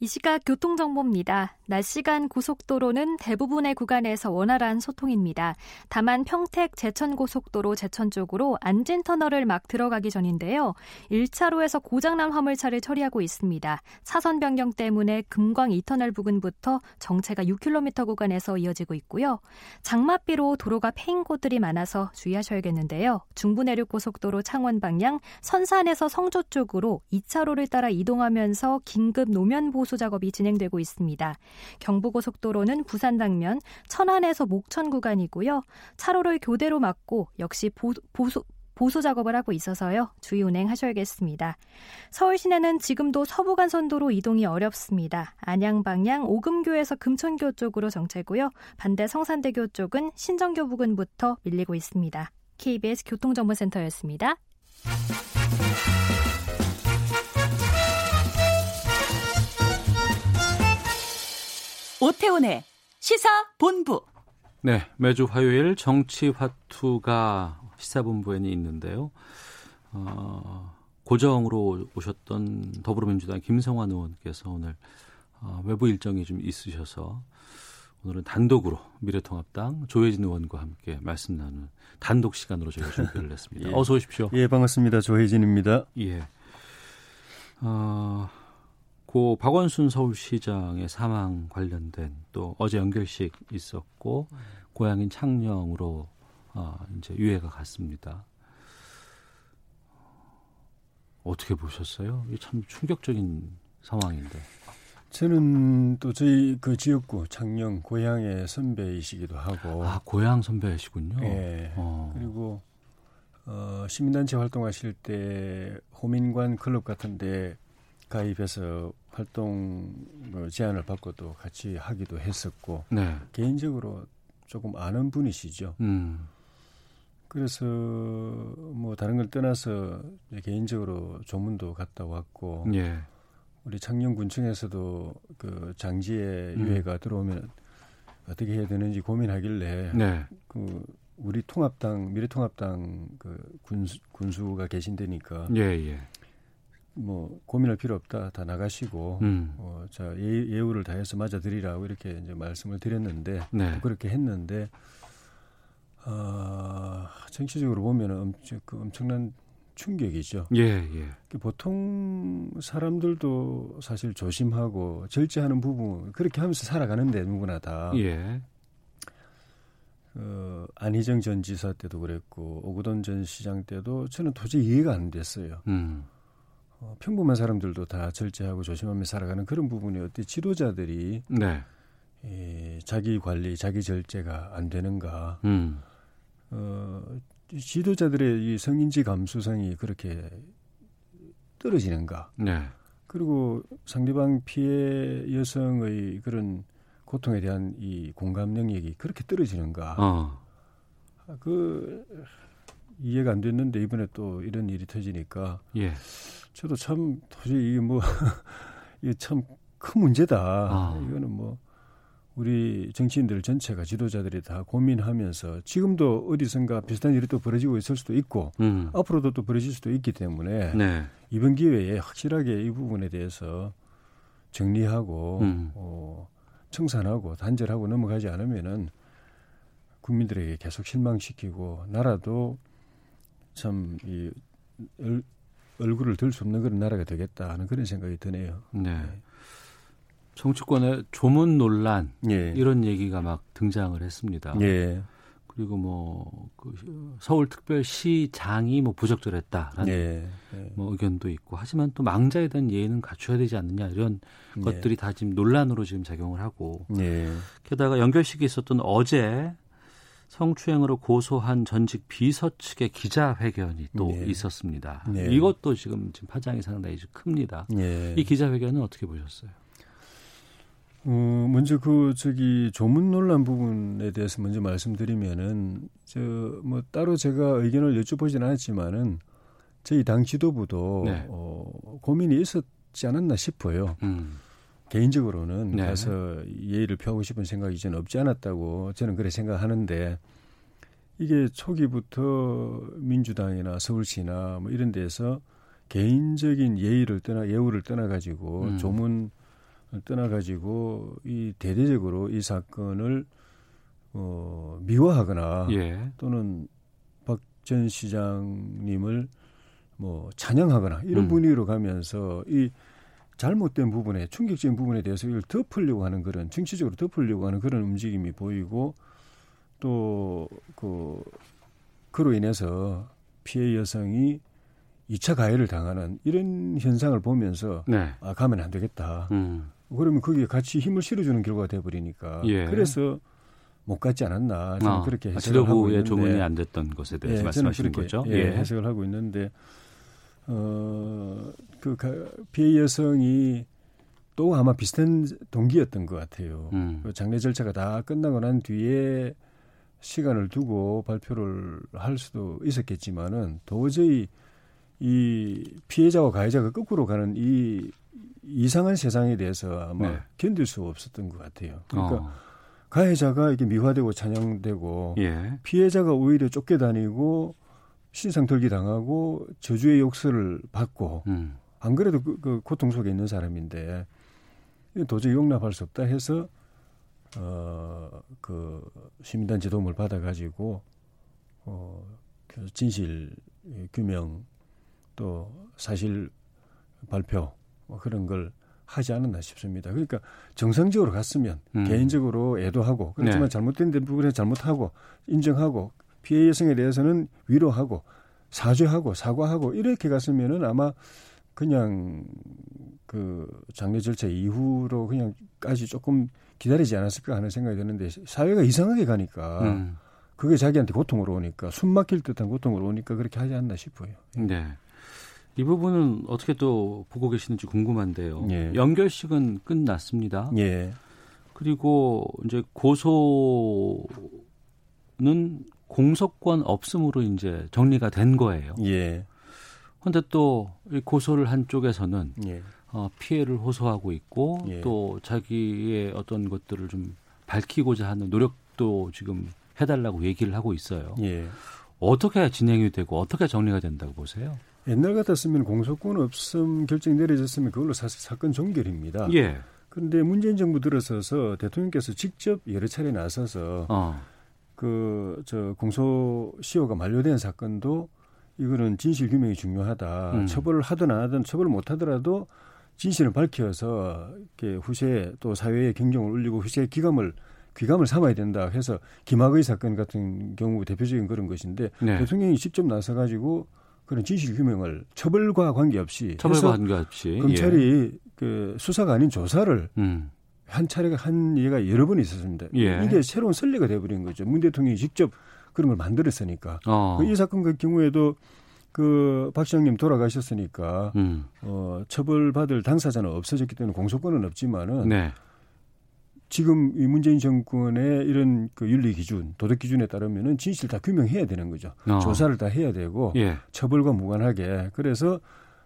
이 시각 교통정보입니다. 낮 시간 고속도로는 대부분의 구간에서 원활한 소통입니다. 다만 평택 제천고속도로 제천 쪽으로 안진터널을 막 들어가기 전인데요. 1차로에서 고장난 화물차를 처리하고 있습니다. 차선 변경 때문에 금광 2터널 부근부터 정체가 6km 구간에서 이어지고 있고요. 장맛비로 도로가 패인 곳들이 많아서 주의하셔야겠는데요. 중부내륙고속도로 창원 방향 선산에서 성조 쪽으로 2차로를 따라 이동하면서 긴급 노면 보수 작업이 진행되고 있습니다. 경부고속도로는 부산 당면 천안에서 목천 구간이고요. 차로를 교대로 막고 역시 보, 보수 보수 작업을 하고 있어서요. 주의 운행하셔야겠습니다. 서울 시내는 지금도 서부간선도로 이동이 어렵습니다. 안양 방향 오금교에서 금천교 쪽으로 정체고요. 반대 성산대교 쪽은 신정교 부근부터 밀리고 있습니다. KBS 교통정보센터였습니다. 오태훈의 시사본부. 네, 매주 화요일 정치화투가 시사본부에는 있는데요. 어, 고정으로 오셨던 더불어민주당 김성환 의원께서 오늘 어, 외부 일정이 좀 있으셔서 오늘은 단독으로 미래통합당 조혜진 의원과 함께 말씀 나누는 단독 시간으로 저희가 준비를 했습니다. 예. 어서 오십시오. 예, 반갑습니다. 조혜진입니다. 예. 어, 고 박원순 서울시장의 사망 관련된 또 어제 연결식 있었고 고향인 창녕으로 어, 이제 유해가 갔습니다. 어떻게 보셨어요? 참 충격적인 상황인데. 저는 또 저희 그 지역구 창녕 고향의 선배이시기도 하고. 아 고향 선배이시군요. 예. 어. 그리고 어, 시민단체 활동하실 때 호민관 클럽 같은데 가입해서 활동 뭐 제안을 받고도 같이 하기도 했었고 네. 개인적으로 조금 아는 분이시죠. 음. 그래서 뭐 다른 걸 떠나서 개인적으로 조문도 갔다 왔고 예. 우리 창녕군청에서도 그 장지에 음. 유해가 들어오면 어떻게 해야 되는지 고민하길래 네. 그 우리 통합당 미래통합당 그 군수, 군수가 계신데니까 예, 예. 뭐 고민할 필요 없다. 다 나가시고 음. 어, 자 예, 우를 다해서 맞아드리라고 이렇게 이제 말씀을 드렸는데 네. 그렇게 했는데 어, 정치적으로 보면은 엄청 그 엄청난 충격이죠. 예, 예. 그 보통 사람들도 사실 조심하고 절제하는 부분 그렇게 하면서 살아가는데 누구나 다. 예. 어, 안희정 전 지사 때도 그랬고 오구돈 전 시장 때도 저는 도저히 이해가 안 됐어요. 음. 어, 평범한 사람들도 다 절제하고 조심하며 살아가는 그런 부분이 어때 지도자들이 네. 예, 자기 관리, 자기 절제가 안 되는가? 음. 어, 지도자들의 이 성인지 감수성이 그렇게 떨어지는가? 네. 그리고 상대방 피해 여성의 그런 고통에 대한 이 공감 능력이 그렇게 떨어지는가? 어. 아, 그 이해가 안 됐는데 이번에 또 이런 일이 터지니까 예. 저도 참 도저히 이게 뭐 이게 참 큰 문제다. 아. 이거는 뭐 우리 정치인들 전체가 지도자들이 다 고민하면서 지금도 어디선가 비슷한 일이 또 벌어지고 있을 수도 있고 음. 앞으로도 또 벌어질 수도 있기 때문에 네. 이번 기회에 확실하게 이 부분에 대해서 정리하고 음. 어, 청산하고 단절하고 넘어가지 않으면은 국민들에게 계속 실망시키고 나라도 참 이 얼굴을 들 수 없는 그런 나라가 되겠다 하는 그런 생각이 드네요. 네. 네. 정치권의 조문 논란 예. 이런 얘기가 막 등장을 했습니다. 예. 그리고 뭐 그 서울특별시장이 뭐 부적절했다라는 예. 예. 뭐 의견도 있고 하지만 또 망자에 대한 예의는 갖춰야 되지 않느냐 이런 예. 것들이 다 지금 논란으로 지금 작용을 하고 예. 게다가 연결식이 있었던 어제 성추행으로 고소한 전직 비서 측의 기자회견이 또 네. 있었습니다. 네. 이것도 지금 지금 파장이 상당히 큽니다. 네. 이 기자회견은 어떻게 보셨어요? 어, 먼저 그 저기 조문 논란 부분에 대해서 먼저 말씀드리면은 저 뭐 따로 제가 의견을 여쭤보진 않았지만은 저희 당 지도부도 네. 어, 고민이 있었지 않았나 싶어요. 음. 개인적으로는 네. 가서 예의를 표하고 싶은 생각이 저는 없지 않았다고 저는 그래 생각하는데 이게 초기부터 민주당이나 서울시나 뭐 이런 데서 개인적인 예의를 떠나 예우를 떠나 가지고 음. 조문을 떠나 가지고 이 대대적으로 이 사건을 어 미화하거나 예. 또는 박전 시장님을 뭐 찬양하거나 이런 음. 분위기로 가면서 이 잘못된 부분에 충격적인 부분에 대해서 이걸 덮으려고 하는 그런 정치적으로 덮으려고 하는 그런 움직임이 보이고 또 그 그로 인해서 피해 여성이 2차 가해를 당하는 이런 현상을 보면서 네. 아 가면 안 되겠다. 음. 그러면 거기에 같이 힘을 실어주는 결과가 돼버리니까 예. 그래서 못 갔지 않았나 저는 어. 그렇게 해석을 아, 하고 있는데 조문이 안 됐던 것에 대해서 예, 말씀하시는 거죠. 예, 예, 해석을 하고 있는데 어 그 피해 여성이 또 아마 비슷한 동기였던 것 같아요. 음. 그 장례 절차가 다 끝나고 난 뒤에 시간을 두고 발표를 할 수도 있었겠지만은 도저히 이 피해자와 가해자가 거꾸로 가는 이 이상한 세상에 대해서 아마 네. 견딜 수 없었던 것 같아요. 그러니까 어. 가해자가 이게 미화되고 찬양되고 예. 피해자가 오히려 쫓겨다니고 신상 털기 당하고 저주의 욕설을 받고 음. 안 그래도 그, 그 고통 속에 있는 사람인데 도저히 용납할 수 없다 해서 어그 시민단체 도움을 받아가지고 어그 진실 규명 또 사실 발표 뭐 그런 걸 하지 않았나 싶습니다. 그러니까 정상적으로 갔으면 음. 개인적으로 애도하고 그렇지만 네. 잘못된 부분에 잘못하고 인정하고 피해 여성에 대해서는 위로하고 사죄하고 사과하고 이렇게 갔으면은 아마 그냥 그 장례 절차 이후로 그냥까지 조금 기다리지 않았을까 하는 생각이 드는데 사회가 이상하게 가니까 음. 그게 자기한테 고통으로 오니까 숨 막힐 듯한 고통으로 오니까 그렇게 하지 않나 싶어요. 네. 이 부분은 어떻게 또 보고 계시는지 궁금한데요. 예. 연결식은 끝났습니다. 예. 그리고 이제 고소는 공소권 없음으로 이제 정리가 된 거예요. 예. 그런데 또 고소를 한 쪽에서는 예. 어, 피해를 호소하고 있고 예. 또 자기의 어떤 것들을 좀 밝히고자 하는 노력도 지금 해달라고 얘기를 하고 있어요. 예. 어떻게 진행이 되고 어떻게 정리가 된다고 보세요? 옛날 같았으면 공소권 없음 결정 내려졌으면 그걸로 사실 사건 종결입니다. 예. 그런데 문재인 정부 들어서서 대통령께서 직접 여러 차례 나서서 어. 그저 공소 시효가 만료된 사건도 이거는 진실 규명이 중요하다. 음. 처벌을 하든 안 하든 처벌을 못 하더라도 진실을 밝혀서 이렇게 후세에 또 사회에 경종을 울리고 후세에 기감을 귀감을 삼아야 된다 해서 김학의 사건 같은 경우 대표적인 그런 것인데 네. 대통령이 직접 나서 가지고 그런 진실 규명을 처벌과 관계없이 처벌과 관계없이 검찰이 예. 그 수사가 아닌 조사를 음. 한 차례가 한 예가 여러 번 있었습니다. 예. 이게 새로운 선례가 돼버린 거죠. 문 대통령이 직접 그런 걸 만들었으니까. 어. 그 이 사건 같은 경우에도 그 박 시장님 돌아가셨으니까 음. 어, 처벌받을 당사자는 없어졌기 때문에 공소권은 없지만은 네. 지금 이 문재인 정권의 이런 그 윤리 기준, 도덕 기준에 따르면은 진실 다 규명해야 되는 거죠. 어. 조사를 다 해야 되고 예. 처벌과 무관하게 그래서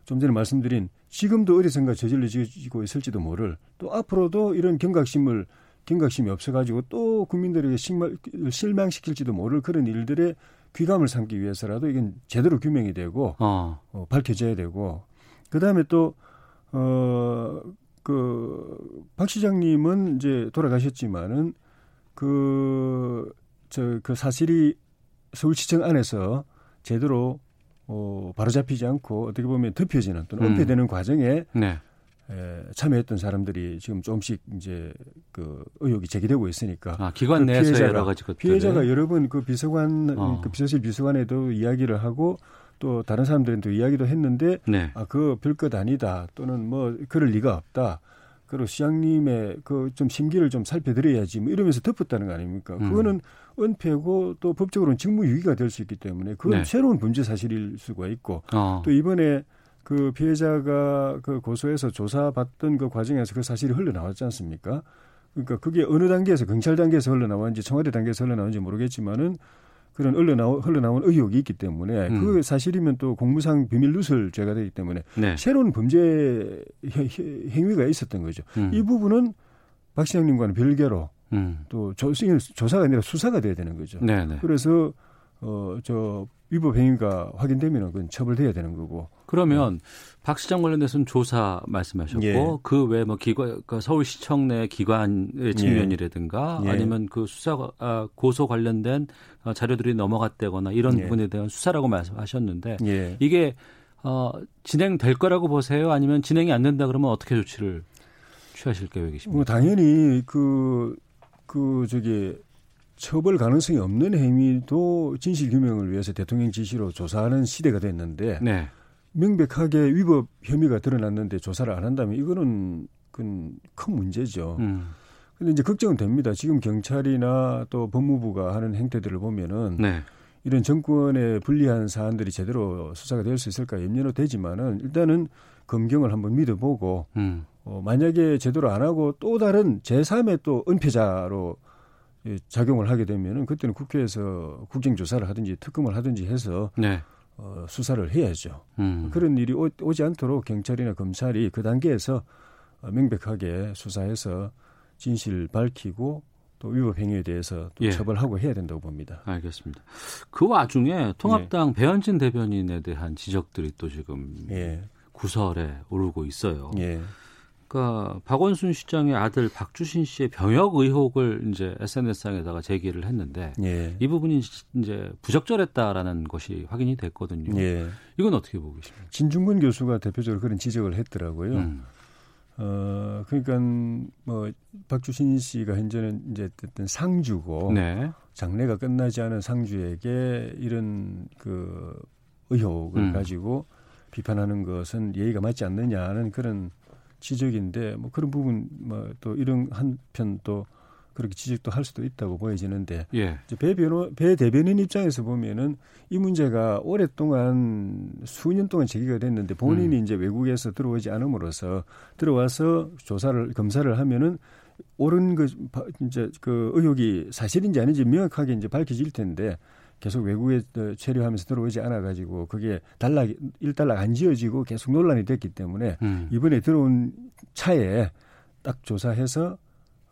좀 전에 말씀드린 지금도 어디선가 저질러지고 있을지도 모를 또 앞으로도 이런 경각심을 경각심이 없어가지고 또 국민들에게 실망시킬지도 모를 그런 일들에 귀감을 삼기 위해서라도 이건 제대로 규명이 되고 어. 어 밝혀져야 되고 그 다음에 또 어. 그, 박 시장님은 이제 돌아가셨지만은 그, 저, 그 사실이 서울시청 안에서 제대로 어, 바로잡히지 않고 어떻게 보면 덮여지는 또는 음. 은폐되는 과정에 네. 에, 참여했던 사람들이 지금 조금씩 이제 그 의혹이 제기되고 있으니까 아, 기관 그 내에서 피해자가, 여러 가지 것들 피해자가 여러 번 그 비서관 어. 그 비서실 비서관에도 이야기를 하고 또 다른 사람들한테 이야기도 했는데 네. 아 그거 별것 아니다 또는 뭐 그럴 리가 없다. 그리고 시장님의 그 좀 심기를 좀 살펴드려야지 뭐 이러면서 덮었다는 거 아닙니까? 음. 그거는 은폐고 또 법적으로는 직무유기가 될 수 있기 때문에 그건 네. 새로운 범죄 사실일 수가 있고 어. 또 이번에 그 피해자가 그 고소해서 조사받던 그 과정에서 그 사실이 흘러나왔지 않습니까? 그러니까 그게 어느 단계에서 경찰 단계에서 흘러나왔는지 청와대 단계에서 흘러나왔는지 모르겠지만은 그런 흘러나온, 흘러나온 의혹이 있기 때문에 음. 그 사실이면 또 공무상 비밀 누설 죄가 되기 때문에 네. 새로운 범죄 행위가 있었던 거죠. 음. 이 부분은 박 시장님과는 별개로 음. 또 조, 조사가 아니라 수사가 돼야 되는 거죠. 네네. 네. 그래서 어 저 위법 행위가 확인되면 그건 처벌돼야 되는 거고. 그러면 네. 박 시장 관련돼서는 조사 말씀하셨고 예. 그외 뭐 기관 그 서울시청 내 기관의 예. 측면이라든가 예. 아니면 그 수사 아, 고소 관련된 어, 자료들이 넘어갔다거나 이런 예. 부분에 대한 수사라고 말씀하셨는데 예. 이게 어, 진행될 거라고 보세요? 아니면 진행이 안 된다 그러면 어떻게 조치를 취하실 계획이십니까? 뭐 당연히 그그 그 저기 처벌 가능성이 없는 행위도 진실 규명을 위해서 대통령 지시로 조사하는 시대가 됐는데 네. 명백하게 위법 혐의가 드러났는데 조사를 안 한다면 이거는 큰 문제죠. 음. 근데 이제 걱정은 됩니다. 지금 경찰이나 또 법무부가 하는 행태들을 보면은 네. 이런 정권에 불리한 사안들이 제대로 수사가 될 수 있을까 염려는 되지만은 일단은 검경을 한번 믿어보고 음. 어, 만약에 제대로 안 하고 또 다른 제3의 또 은폐자로 작용을 하게 되면은 그때는 국회에서 국정조사를 하든지 특검을 하든지 해서 네. 어, 수사를 해야죠. 음. 그런 일이 오, 오지 않도록 경찰이나 검찰이 그 단계에서 어, 명백하게 수사해서 진실 밝히고 또 위법 행위에 대해서 또 예. 처벌하고 해야 된다고 봅니다. 알겠습니다. 그 와중에 통합당 예. 배현진 대변인에 대한 지적들이 또 지금 예. 구설에 오르고 있어요. 예. 그러니까 박원순 시장의 아들 박주신 씨의 병역 의혹을 이제 SNS상에다가 제기를 했는데 예. 이 부분이 이제 부적절했다라는 것이 확인이 됐거든요. 예. 이건 어떻게 보고 계십니까? 진중근 교수가 대표적으로 그런 지적을 했더라고요. 음. 어 그러니까 뭐 박주신 씨가 현재는 이제 어떤 상주고 네. 장례가 끝나지 않은 상주에게 이런 그 의혹을 음. 가지고 비판하는 것은 예의가 맞지 않느냐는 그런 지적인데 뭐 그런 부분 뭐 또 이런 한편 또 그렇게 지적도 할 수도 있다고 보여지는데 예. 배 변호 배 대변인 입장에서 보면은 이 문제가 오랫동안 수년 동안 제기가 됐는데 본인이 음. 이제 외국에서 들어오지 않음으로써 들어와서 조사를 검사를 하면은 옳은 그 이제 그 의혹이 사실인지 아닌지 명확하게 이제 밝혀질 텐데 계속 외국에 체류하면서 들어오지 않아 가지고 그게 달락 일달락 안 지어지고 계속 논란이 됐기 때문에 음. 이번에 들어온 차에 딱 조사해서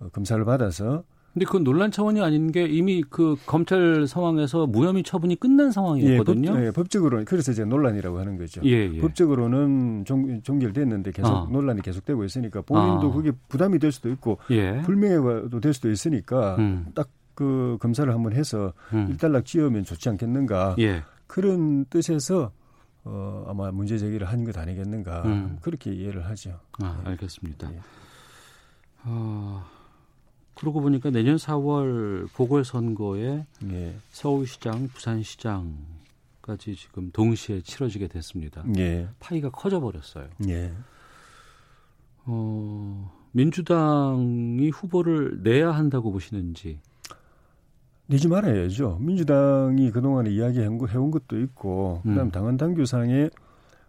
어, 검사를 받아서 근데 그 논란 차원이 아닌 게 이미 그 검찰 상황에서 무혐의 처분이 끝난 상황이었거든요. 예, 법, 예, 법적으로 그래서 이제 논란이라고 하는 거죠. 예, 예. 법적으로는 종, 종결됐는데 계속 어. 논란이 계속되고 있으니까 본인도 어. 그게 부담이 될 수도 있고 예. 불명예가 될 수도 있으니까 음. 딱 그 검사를 한번 해서 음. 일단락 지으면 좋지 않겠는가 예. 그런 뜻에서 어, 아마 문제 제기를 한 것 아니겠는가 음. 그렇게 이해를 하죠. 아, 알겠습니다. 예. 어, 그러고 보니까 내년 4월 보궐선거에 예. 서울시장, 부산시장까지 지금 동시에 치러지게 됐습니다. 예. 파이가 커져 버렸어요. 예. 어, 민주당이 후보를 내야 한다고 보시는지 내지 말아야죠. 민주당이 그동안에 이야기해온 것도 있고, 음. 그다음 당헌 당규상의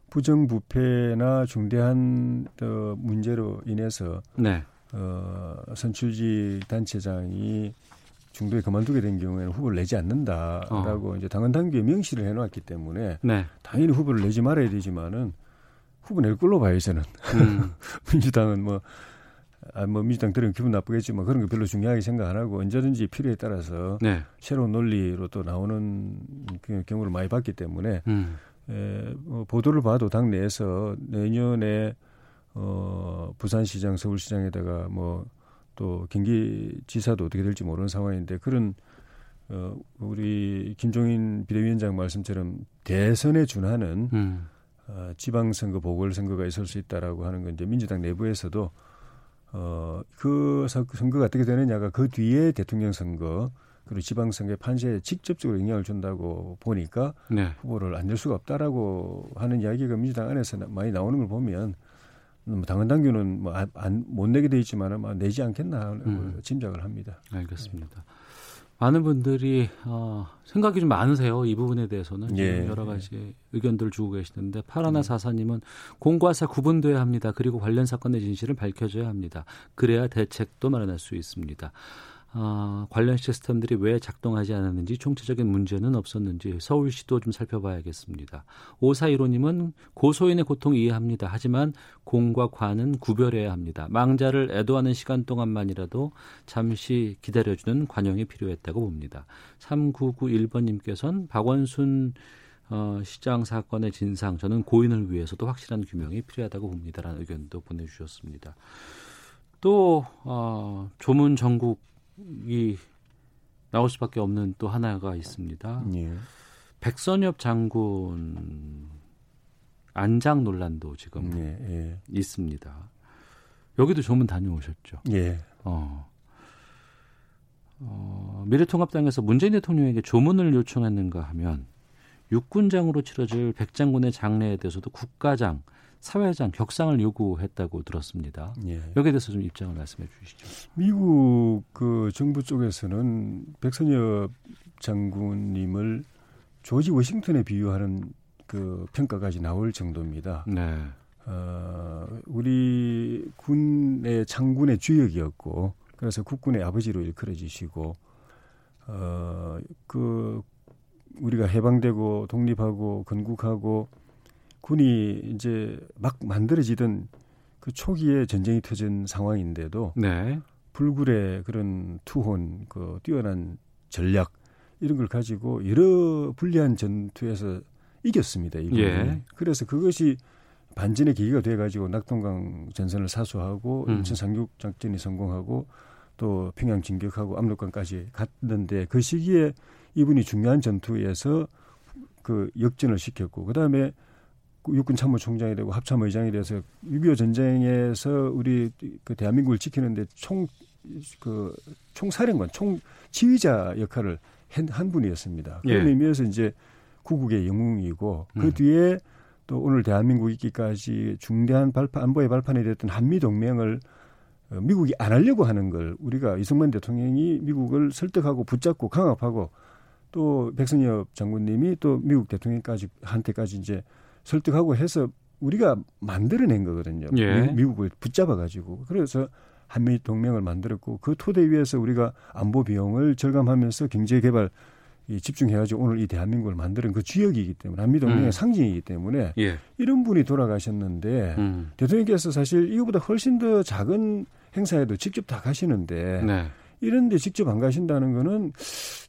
부정부패나 중대한 어, 문제로 인해서 네. 어, 선출직 단체장이 중도에 그만두게 된 경우에는 후보를 내지 않는다라고 어. 이제 당헌 당규에 명시를 해놓았기 때문에 네. 당연히 후보를 내지 말아야 되지만은 후보 낼 걸로 봐요 저는 음. 민주당은 뭐 아, 뭐 민주당 들으면 기분 나쁘겠지만 그런 거 별로 중요하게 생각 안 하고 언제든지 필요에 따라서 네. 새로운 논리로 또 나오는 그 경우를 많이 봤기 때문에 음. 에, 뭐 보도를 봐도 당 내에서 내년에 어, 부산시장, 서울시장에다가 뭐 또 경기지사도 어떻게 될지 모르는 상황인데 그런 어, 우리 김종인 비대위원장 말씀처럼 대선에 준하는 음. 어, 지방선거, 보궐선거가 있을 수 있다라고 하는 건 이제 민주당 내부에서도 어, 그 선거가 어떻게 되느냐가 그 뒤에 대통령 선거 그리고 지방선거의 판세에 직접적으로 영향을 준다고 보니까 네. 후보를 안 낼 수가 없다라고 하는 이야기가 민주당 안에서 많이 나오는 걸 보면 뭐 당헌 당규는 뭐못 내게 돼 있지만은 뭐 내지 않겠나 음. 짐작을 합니다. 알겠습니다. 많은 분들이 어, 생각이 좀 많으세요. 이 부분에 대해서는 예. 여러 가지 의견들을 주고 계시는데 파라나 음. 사사님은 공과사 구분돼야 합니다. 그리고 관련 사건의 진실을 밝혀줘야 합니다. 그래야 대책도 마련할 수 있습니다. 어, 관련 시스템들이 왜 작동하지 않았는지 총체적인 문제는 없었는지 서울시도 좀 살펴봐야겠습니다. 오사이로님은 고소인의 고통 이해합니다. 하지만 공과 과는 구별해야 합니다. 망자를 애도하는 시간 동안만이라도 잠시 기다려주는 관용이 필요했다고 봅니다. 3991번님께서는 박원순 어, 시장 사건의 진상 저는 고인을 위해서도 확실한 규명이 필요하다고 봅니다라는 의견도 보내주셨습니다. 또 어, 조문 전국 이 나올 수밖에 없는 또 하나가 있습니다. 예. 백선엽 장군 안장 논란도 지금 예, 예. 있습니다. 여기도 조문 다녀오셨죠? 예. 어. 어, 미래통합당에서 문재인 대통령에게 조문을 요청했는가 하면 육군장으로 치러질 백장군의 장례에 대해서도 국가장 사회장 격상을 요구했다고 들었습니다. 예. 여기에 대해서 좀 입장을 말씀해 주시죠. 미국 그 정부 쪽에서는 백선엽 장군님을 조지 워싱턴에 비유하는 그 평가까지 나올 정도입니다. 네. 어, 우리 군의 장군의 주역이었고 그래서 국군의 아버지로 일컬어지시고 어, 그 우리가 해방되고 독립하고 건국하고 군이 이제 막 만들어지던 그 초기에 전쟁이 터진 상황인데도 네. 불굴의 그런 투혼, 그 뛰어난 전략 이런 걸 가지고 여러 불리한 전투에서 이겼습니다. 이분이. 예. 그래서 그것이 반전의 계기가 돼가지고 낙동강 전선을 사수하고 음. 인천 상륙 작전이 성공하고 또 평양 진격하고 압록강까지 갔는데 그 시기에 이분이 중요한 전투에서 그 역전을 시켰고 그 다음에 육군 참모총장이 되고 합참의장이 돼서 6.25 전쟁에서 우리 그 대한민국을 지키는데 총, 그, 총사령관, 총 지휘자 역할을 한, 한 분이었습니다. 그런 예. 의미에서 이제 구국의 영웅이고 그 음. 뒤에 또 오늘 대한민국 있기까지 중대한 발판, 안보의 발판이 됐던 한미 동맹을 어, 미국이 안 하려고 하는 걸 우리가 이승만 대통령이 미국을 설득하고 붙잡고 강압하고 또 백선엽 장군님이 또 미국 대통령까지 한테까지 이제 설득하고 해서 우리가 만들어낸 거거든요. 예. 미국을 붙잡아가지고 그래서 한미 동맹을 만들었고 그 토대 위에서 우리가 안보 비용을 절감하면서 경제 개발 이 집중해가지고 오늘 이 대한민국을 만드는 그 주역이기 때문에 한미 동맹의 음. 상징이기 때문에 예. 이런 분이 돌아가셨는데 음. 대통령께서 사실 이거보다 훨씬 더 작은 행사에도 직접 다 가시는데 네. 이런 데 직접 안 가신다는 거는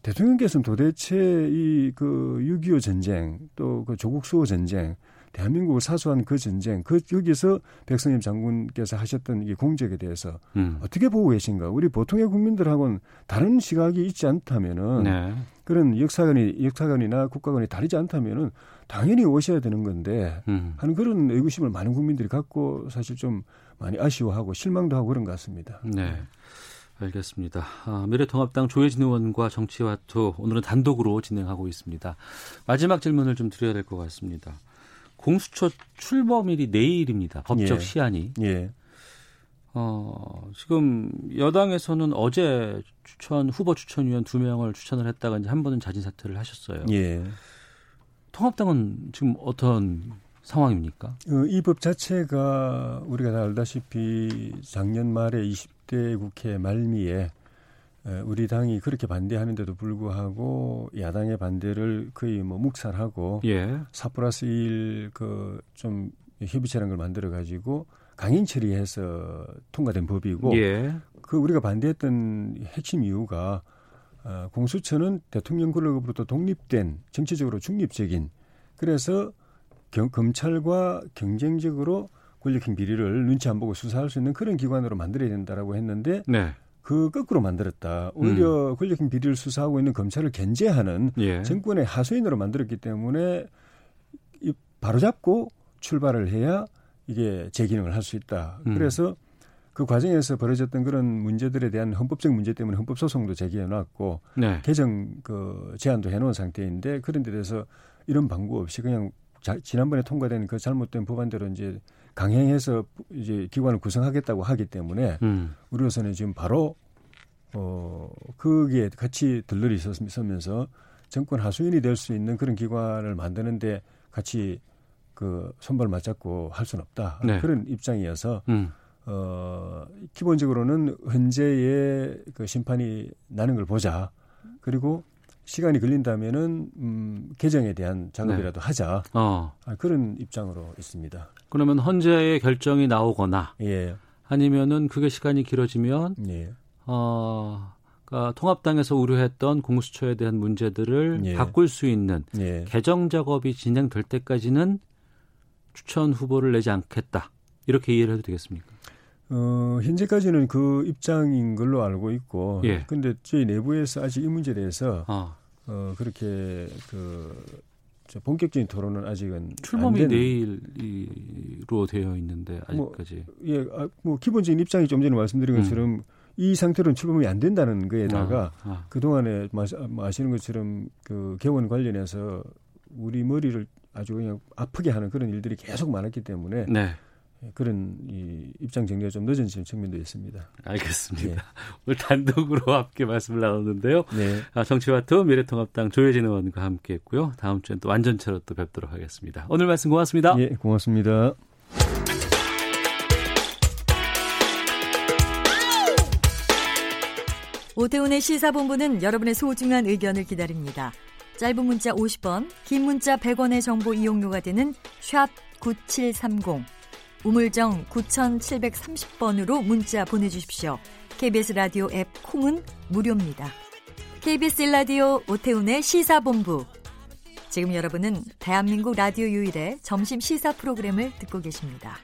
대통령께서는 도대체 이 그 6.25 전쟁 또 그 조국 수호 전쟁 대한민국을 사수한 그 전쟁 그 여기서 백성엽 장군께서 하셨던 이 공적에 대해서 음. 어떻게 보고 계신가? 우리 보통의 국민들하고는 다른 시각이 있지 않다면은 네. 그런 역사관이 역사관이나 국가관이 다르지 않다면은 당연히 오셔야 되는 건데 음. 하는 그런 의구심을 많은 국민들이 갖고 사실 좀 많이 아쉬워하고 실망도 하고 그런 것 같습니다. 네. 알겠습니다. 아, 미래통합당 조혜진 의원과 정치와투 오늘은 단독으로 진행하고 있습니다. 마지막 질문을 좀 드려야 될 것 같습니다. 공수처 출범일이 내일입니다. 법적 예. 시한이. 예. 어, 지금 여당에서는 어제 추천 후보 추천위원 두 명을 추천을 했다가 이제 한 번은 자진 사퇴를 하셨어요. 예. 통합당은 지금 어떤 상황입니까? 어, 이법 자체가 우리가 다 알다시피 작년 말에 20대 국회 말미에 우리 당이 그렇게 반대하는데도 불구하고 야당의 반대를 거의 뭐 묵살하고 예. 4 플러스 1 그 좀 협의체라는 걸 만들어 가지고 강행 처리해서 통과된 법이고 예. 그 우리가 반대했던 핵심 이유가 어, 공수처는 대통령 권력으로부터 독립된 정치적으로 중립적인 그래서 경, 검찰과 경쟁적으로 권력형 비리를 눈치 안 보고 수사할 수 있는 그런 기관으로 만들어야 된다라고 했는데 네. 그 거꾸로 만들었다. 오히려 음. 권력형 비리를 수사하고 있는 검찰을 견제하는 예. 정권의 하수인으로 만들었기 때문에 바로잡고 출발을 해야 이게 제 기능을 할 수 있다. 음. 그래서 그 과정에서 벌어졌던 그런 문제들에 대한 헌법적 문제 때문에 헌법 소송도 제기해 놨고 네. 개정 그 제안도 해 놓은 상태인데 그런 데 대해서 이런 방구 없이 그냥 자, 지난번에 통과된 그 잘못된 법안대로 이제 강행해서 이제 기관을 구성하겠다고 하기 때문에 음. 우리로서는 지금 바로 어 거기에 같이 들러리 서면서 정권 하수인이 될 수 있는 그런 기관을 만드는데 같이 그 손발 맞잡고 할 수는 없다 네. 그런 입장이어서 음. 어 기본적으로는 현재의 그 심판이 나는 걸 보자 그리고 시간이 걸린다면은 음, 개정에 대한 작업이라도 네. 하자 어. 아, 그런 입장으로 있습니다. 그러면 헌재의 결정이 나오거나 예. 아니면은 그게 시간이 길어지면 예. 어, 그러니까 통합당에서 우려했던 공수처에 대한 문제들을 예. 바꿀 수 있는 예. 개정 작업이 진행될 때까지는 추천 후보를 내지 않겠다 이렇게 이해를 해도 되겠습니까? 어, 현재까지는 그 입장인 걸로 알고 있고, 예. 근데 저희 내부에서 아직 이 문제에 대해서 아. 어, 그렇게 그 본격적인 토론은 아직은 출범이 내일로 되어 있는데 아직까지 뭐, 예, 아, 뭐 기본적인 입장이 좀 전에 말씀드린 음. 것처럼 음. 이 상태로는 출범이 안 된다는 거에다가 아, 아. 그 동안에 아시는 것처럼 그 개원 관련해서 우리 머리를 아주 그냥 아프게 하는 그런 일들이 계속 많았기 때문에 네. 예, 그런 이 입장 정리가 좀 늦어진 측면도 있습니다. 알겠습니다. 네. 오늘 단독으로 함께 말씀을 나눴는데요. 네. 아, 정치와투 미래통합당 조혜진 의원과 함께했고요. 다음 주엔 또 완전체로 또 뵙도록 하겠습니다. 오늘 말씀 고맙습니다. 예, 고맙습니다. 오태훈의 시사본부는 여러분의 소중한 의견을 기다립니다. 짧은 문자 50원, 긴 문자 100원의 정보 이용료가 되는 샵 9730. 우물정 9730번으로 문자 보내주십시오. KBS 라디오 앱 콩은 무료입니다. KBS 라디오 오태훈의 시사본부. 지금 여러분은 대한민국 라디오 유일의 점심 시사 프로그램을 듣고 계십니다.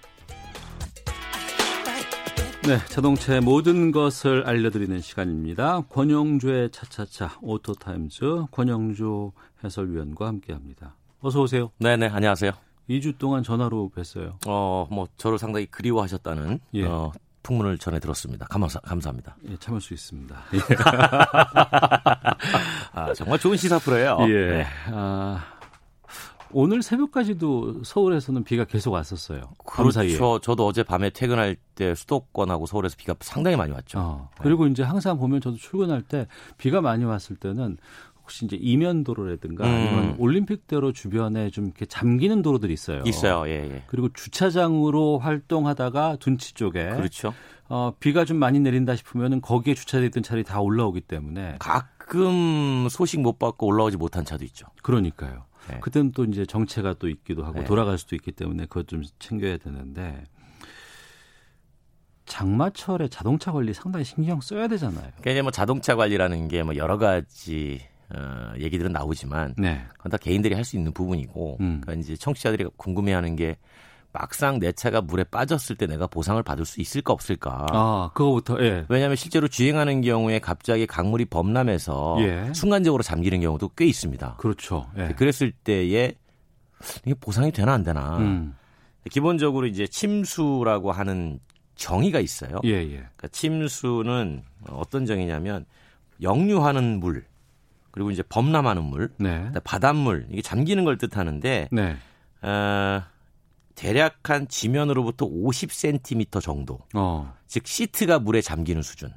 네, 자동차의 모든 것을 알려드리는 시간입니다. 권용주의 차차차 오토타임즈 권용주 해설위원과 함께합니다. 어서 오세요. 네 네, 안녕하세요. 2주 동안 전화로 뵀어요. 어, 뭐 저를 상당히 그리워하셨다는 예. 어, 풍문을 전해 들었습니다. 감사, 감사합니다. 예, 참을 수 있습니다. 아, 정말 좋은 시사 프로예요. 예. 네. 아, 오늘 새벽까지도 서울에서는 비가 계속 왔었어요. 그렇죠. 저도 어제 밤에 퇴근할 때 수도권하고 서울에서 비가 상당히 많이 왔죠. 어, 그리고 네. 이제 항상 보면 저도 출근할 때 비가 많이 왔을 때는 혹시 이제 이면 도로라든가 음. 아니면 올림픽대로 주변에 좀 이렇게 잠기는 도로들이 있어요. 있어요. 예, 예. 그리고 주차장으로 활동하다가 둔치 쪽에 그렇죠. 어, 비가 좀 많이 내린다 싶으면은 거기에 주차돼 있던 차들이 다 올라오기 때문에 가끔 소식 못 받고 올라오지 못한 차도 있죠. 그러니까요. 네. 그때는 또 이제 정체가 또 있기도 하고 네. 돌아갈 수도 있기 때문에 그것 좀 챙겨야 되는데 장마철에 자동차 관리 상당히 신경 써야 되잖아요. 그러니까 뭐 자동차 관리라는 게 뭐 여러 가지 어, 얘기들은 나오지만 네. 그건 다 개인들이 할 수 있는 부분이고 음. 그러니까 이제 청취자들이 궁금해하는 게 막상 내 차가 물에 빠졌을 때 내가 보상을 받을 수 있을까 없을까. 아, 그거부터, 예. 왜냐하면 실제로 주행하는 경우에 갑자기 강물이 범람해서 예. 순간적으로 잠기는 경우도 꽤 있습니다. 그렇죠. 예. 그랬을 때에 이게 보상이 되나 안 되나. 음. 기본적으로 이제 침수라고 하는 정의가 있어요. 예, 예. 그러니까 침수는 어떤 정의냐면 역류하는 물, 그리고 이제 범람하는 물, 네. 바닷물 이게 잠기는 걸 뜻하는데 네. 어, 대략 한 지면으로부터 50cm 정도. 어. 즉 시트가 물에 잠기는 수준.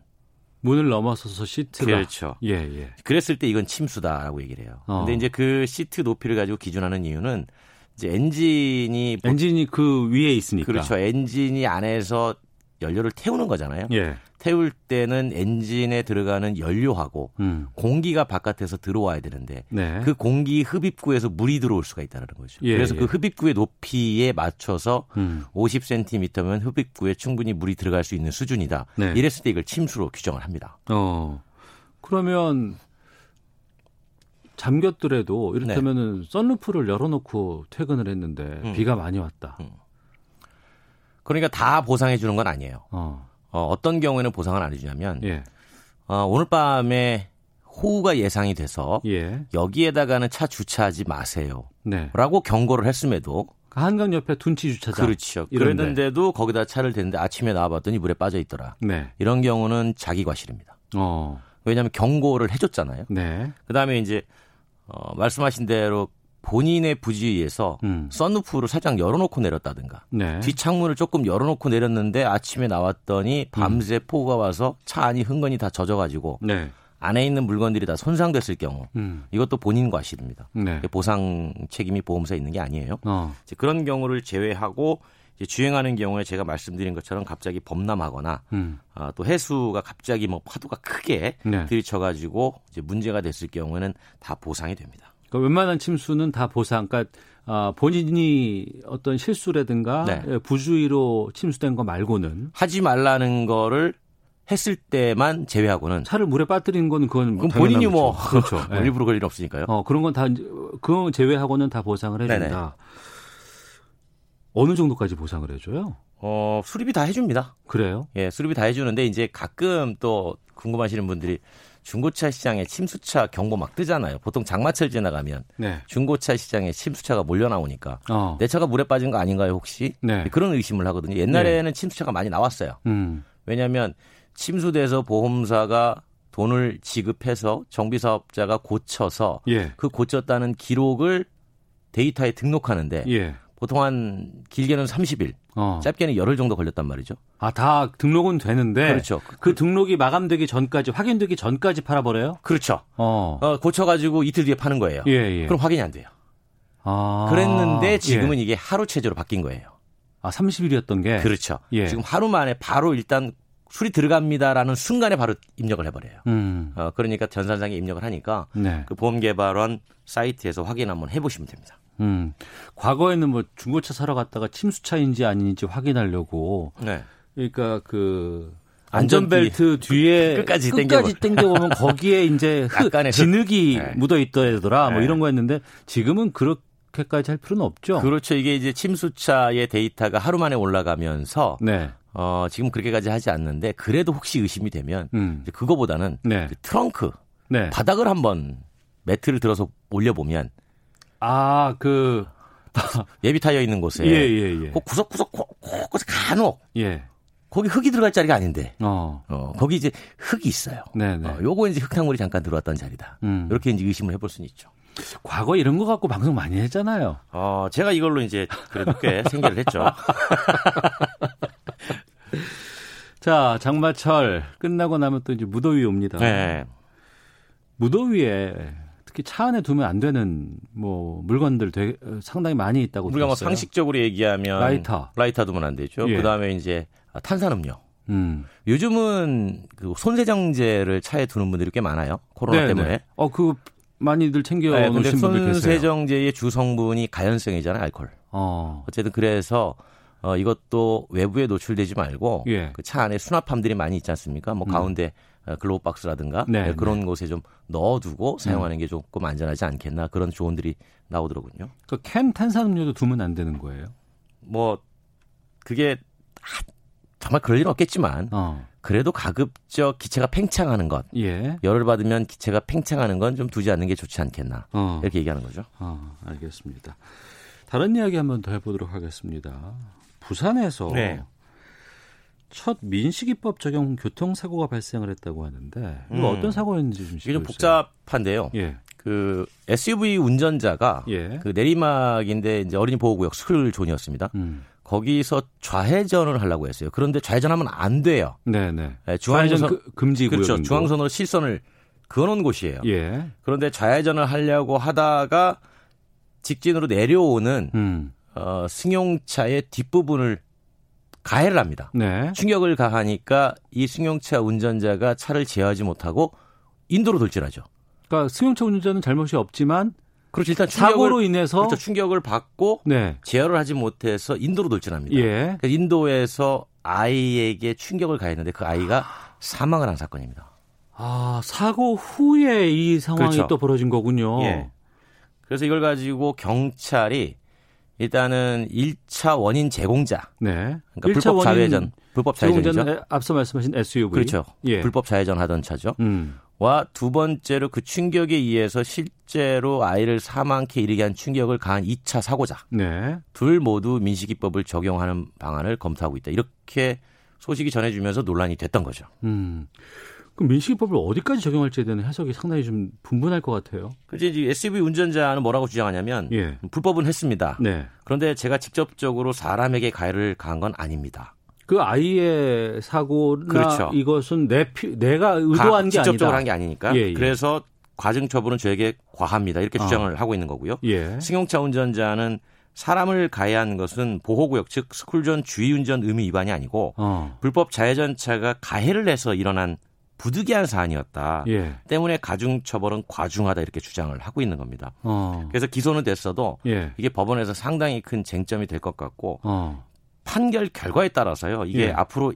문을 넘어서서 시트가 그렇죠. 예, 예. 그랬을 때 이건 침수다라고 얘기를 해요. 어. 근데 이제 그 시트 높이를 가지고 기준하는 이유는 이제 엔진이 엔진이 그 위에 있으니까 그렇죠. 엔진이 안에서 연료를 태우는 거잖아요. 예. 태울 때는 엔진에 들어가는 연료하고 음. 공기가 바깥에서 들어와야 되는데 네. 그 공기 흡입구에서 물이 들어올 수가 있다는 거죠. 예, 그래서 그 예. 그 흡입구의 높이에 맞춰서 음. 50cm면 흡입구에 충분히 물이 들어갈 수 있는 수준이다. 네. 이랬을 때 이걸 침수로 규정을 합니다. 어. 그러면 잠겼더라도 이를테면은 네. 썬루프를 열어놓고 퇴근을 했는데 음. 비가 많이 왔다. 음. 그러니까 다 보상해 주는 건 아니에요. 어. 어, 어떤 경우에는 보상을 안 해주냐면 예. 어, 오늘 밤에 호우가 예상이 돼서 예. 여기에다가는 차 주차하지 마세요. 네. 라고 경고를 했음에도 그 한강 옆에 둔치 주차장. 그렇죠. 그랬는데도 거기다 차를 댔는데 아침에 나와봤더니 물에 빠져 있더라. 네. 이런 경우는 자기 과실입니다. 어. 왜냐하면 경고를 해줬잖아요. 네. 그다음에 이제 어, 말씀하신 대로 본인의 부지에서 음. 썬루프를 살짝 열어놓고 내렸다든가 네. 뒷창문을 조금 열어놓고 내렸는데 아침에 나왔더니 밤새 음. 폭우가 와서 차 안이 흥건히 다 젖어가지고 네. 안에 있는 물건들이 다 손상됐을 경우 음. 이것도 본인 과실입니다. 네. 보상 책임이 보험사에 있는 게 아니에요. 어. 그런 경우를 제외하고 주행하는 경우에 제가 말씀드린 것처럼 갑자기 범람하거나 음. 아, 또 해수가 갑자기 뭐 파도가 크게 네. 들이쳐가지고 이제 문제가 됐을 경우에는 다 보상이 됩니다. 그러니까 웬만한 침수는 다 보상. 그러니까 아, 본인이 어떤 실수라든가 네. 예, 부주의로 침수된 거 말고는 하지 말라는 거를 했을 때만 제외하고는 차를 물에 빠뜨리는 건 그건 그럼 본인이 뭐 그렇죠. 네. 일부러 그럴 일 없으니까요. 어 그런 건 다 그거 제외하고는 다 보상을 해 준다. 네네. 어느 정도까지 보상을 해 줘요? 어 수리비 다 해줍니다. 그래요? 예, 수리비 다 해주는데 이제 가끔 또 궁금하시는 분들이 중고차 시장에 침수차 경보 막 뜨잖아요. 보통 장마철 지나가면 네. 중고차 시장에 침수차가 몰려 나오니까 어. 내 차가 물에 빠진 거 아닌가요 혹시? 네. 그런 의심을 하거든요. 옛날에는 네. 침수차가 많이 나왔어요. 음. 왜냐하면 침수돼서 보험사가 돈을 지급해서 정비사업자가 고쳐서 예. 그 고쳤다는 기록을 데이터에 등록하는데 예. 보통 한 길게는 30일, 어. 짧게는 열흘 정도 걸렸단 말이죠. 아, 다 등록은 되는데 그렇죠. 그 등록이 마감되기 전까지 확인되기 전까지 팔아버려요? 그렇죠. 어. 어 고쳐가지고 이틀 뒤에 파는 거예요. 예, 예. 그럼 확인이 안 돼요. 아. 그랬는데 지금은 예. 이게 하루 체제로 바뀐 거예요. 아, 30일이었던 게? 그렇죠. 예. 지금 하루 만에 바로 일단 술이 들어갑니다라는 순간에 바로 입력을 해버려요. 음. 어, 그러니까 전산상에 입력을 하니까 네. 그 보험 개발원 사이트에서 확인 한번 해보시면 됩니다. 음. 과거에는 뭐 중고차 사러 갔다가 침수차인지 아닌지 확인하려고. 네. 그러니까 그 안전벨트 뒤에 끝까지, 끝까지 땡겨보면 거기에 이제 흙, 진흙이 네. 묻어 있더라 뭐 네. 이런 거였는데 지금은 그렇게까지 할 필요는 없죠. 그렇죠. 이게 이제 침수차의 데이터가 하루 만에 올라가면서 네. 어, 지금 그렇게까지 하지 않는데 그래도 혹시 의심이 되면 음. 그거보다는 네. 그 트렁크 네. 바닥을 한번 매트를 들어서 올려보면 아 그 예비 타이어 있는 곳에 예, 예, 예. 그 구석구석 곳곳에 간혹 예. 거기 흙이 들어갈 자리가 아닌데 어. 어 거기 이제 흙이 있어요. 네네. 네. 어, 요거 이제 흙탕물이 잠깐 들어왔던 자리다. 음. 이렇게 이제 의심을 해볼 수는 있죠. 과거 이런 거 갖고 방송 많이 했잖아요. 어, 제가 이걸로 이제 그래도 꽤 생계를 했죠. 자, 장마철 끝나고 나면 또 이제 무더위 옵니다. 네. 무더위에 특히 차 안에 두면 안 되는 뭐 물건들 되게 상당히 많이 있다고 우리가 뭐 상식적으로 얘기하면 라이터 라이터 두면 안 되죠. 예. 그다음에 이제 탄산음료. 음. 요즘은 그 손세정제를 차에 두는 분들이 꽤 많아요. 코로나 네네. 때문에. 어, 그 많이들 챙겨 네, 놓으신 분들 계세요. 손세정제의 주 성분이 가연성이잖아요, 알코올. 어. 어쨌든 그래서 어, 이것도 외부에 노출되지 말고 예. 그차 안에 수납함들이 많이 있지 않습니까? 뭐 음. 가운데 어, glove box라든가 네, 네, 그런 네. 곳에 좀 넣어두고 사용하는 음. 게 조금 안전하지 않겠나 그런 조언들이 나오더라고요. 그캔 탄산음료도 두면 안 되는 거예요? 뭐 그게 정말 그럴 일은 없겠지만 어. 그래도 가급적 기체가 팽창하는 것, 예. 열을 받으면 기체가 팽창하는 건 좀 두지 않는 게 좋지 않겠나 어. 이렇게 얘기하는 거죠. 어, 알겠습니다. 다른 이야기 한번 더 해보도록 하겠습니다. 부산에서 네. 첫 민식이법 적용 교통사고가 발생을 했다고 하는데 이거 음. 어떤 사고였는지 좀 이게 좀 복잡한데요. 예. 그 SUV 운전자가 예. 그 내리막인데 이제 어린이 보호구역 스쿨존이었습니다. 음. 거기서 좌회전을 하려고 했어요. 그런데 좌회전하면 안 돼요. 네네. 네, 중앙선 그, 금지 구역 그렇죠. 중앙선으로 실선을 그어놓은 곳이에요. 예. 그런데 좌회전을 하려고 하다가 직진으로 내려오는 음. 어, 승용차의 뒷부분을 가해를 합니다. 네. 충격을 가하니까 이 승용차 운전자가 차를 제어하지 못하고 인도로 돌진하죠. 그러니까 승용차 운전자는 잘못이 없지만 그렇죠. 일단 사고로 인해서 그렇죠. 충격을 받고 네. 제어를 하지 못해서 인도로 돌진합니다. 예. 그러니까 인도에서 아이에게 충격을 가했는데 그 아이가 사망을 한 사건입니다. 아 사고 후에 이 상황이 그렇죠. 또 벌어진 거군요. 예. 그래서 이걸 가지고 경찰이 일단은 1차 원인 제공자. 네. 그러니까 불법 좌회전, 불법 좌회전이죠. 앞서 말씀하신 SUV. 그렇죠. 예. 불법 좌회전 하던 차죠. 음. 와두 번째로 그 충격에 의해서 실제로 아이를 사망케 이르게 한 충격을 가한 2차 사고자. 네. 둘 모두 민식이법을 적용하는 방안을 검토하고 있다. 이렇게 소식이 전해지면서 논란이 됐던 거죠. 음. 그럼 민식이법을 어디까지 적용할지에 대한 해석이 상당히 좀 분분할 것 같아요. 그지 이제 SUV 운전자는 뭐라고 주장하냐면 예. 불법은 했습니다. 네. 그런데 제가 직접적으로 사람에게 가해를 가한 건 아닙니다. 그 아이의 사고나 그렇죠. 이것은 내 피, 내가 의도한 게 직접적으로 한 게 아니니까. 예, 예. 그래서 과징 처분은 저에게 과합니다. 이렇게 주장을 어. 하고 있는 거고요. 예. 승용차 운전자는 사람을 가해한 것은 보호구역 즉 스쿨존 주의운전 의무 위반이 아니고 어. 불법 자해전차가 가해를 해서 일어난 부득이한 사안이었다. 예. 때문에 가중 처벌은 과중하다 이렇게 주장을 하고 있는 겁니다. 어. 그래서 기소는 됐어도 예. 이게 법원에서 상당히 큰 쟁점이 될 것 같고 어. 판결 결과에 따라서요. 이게 예. 앞으로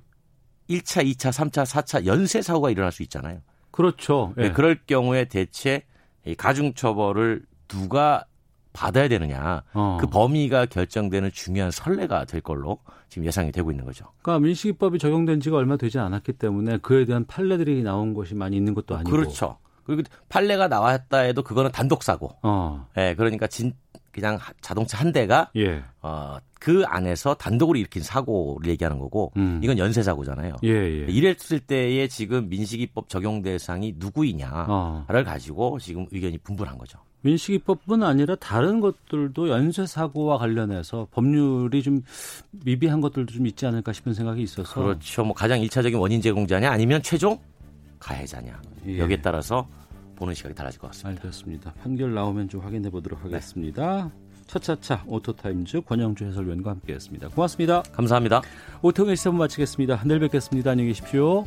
1차, 2차, 3차, 4차 연쇄 사고가 일어날 수 있잖아요. 그렇죠. 네, 예. 그럴 경우에 대체 이 가중 처벌을 누가 받아야 되느냐 어. 그 범위가 결정되는 중요한 선례가 될 걸로 지금 예상이 되고 있는 거죠. 그러니까 민식이법이 적용된 지가 얼마 되지 않았기 때문에 그에 대한 판례들이 나온 것이 많이 있는 것도 아니고 그렇죠. 그리고 판례가 나왔다 해도 그거는 단독 사고. 어. 예, 그러니까 진 그냥 자동차 한 대가 예. 어, 그 안에서 단독으로 일으킨 사고를 얘기하는 거고 음. 이건 연쇄 사고잖아요. 예, 예. 이랬을 때에 지금 민식이법 적용 대상이 누구이냐를 어. 가지고 지금 의견이 분분한 거죠. 민식이법뿐 아니라 다른 것들도 연쇄 사고와 관련해서 법률이 좀 미비한 것들도 좀 있지 않을까 싶은 생각이 있어서 그렇죠. 뭐 가장 일차적인 원인 제공자냐 아니면 최종 가해자냐 예. 여기에 따라서 보는 시각이 달라질 것 같습니다. 알겠습니다. 판결 나오면 좀 확인해 보도록 네. 하겠습니다. 네. 차차차 오토타임즈 권영주 해설위원과 함께했습니다. 고맙습니다. 감사합니다. 오태훈의 시선 마치겠습니다. 내일 뵙겠습니다. 안녕히 계십시오.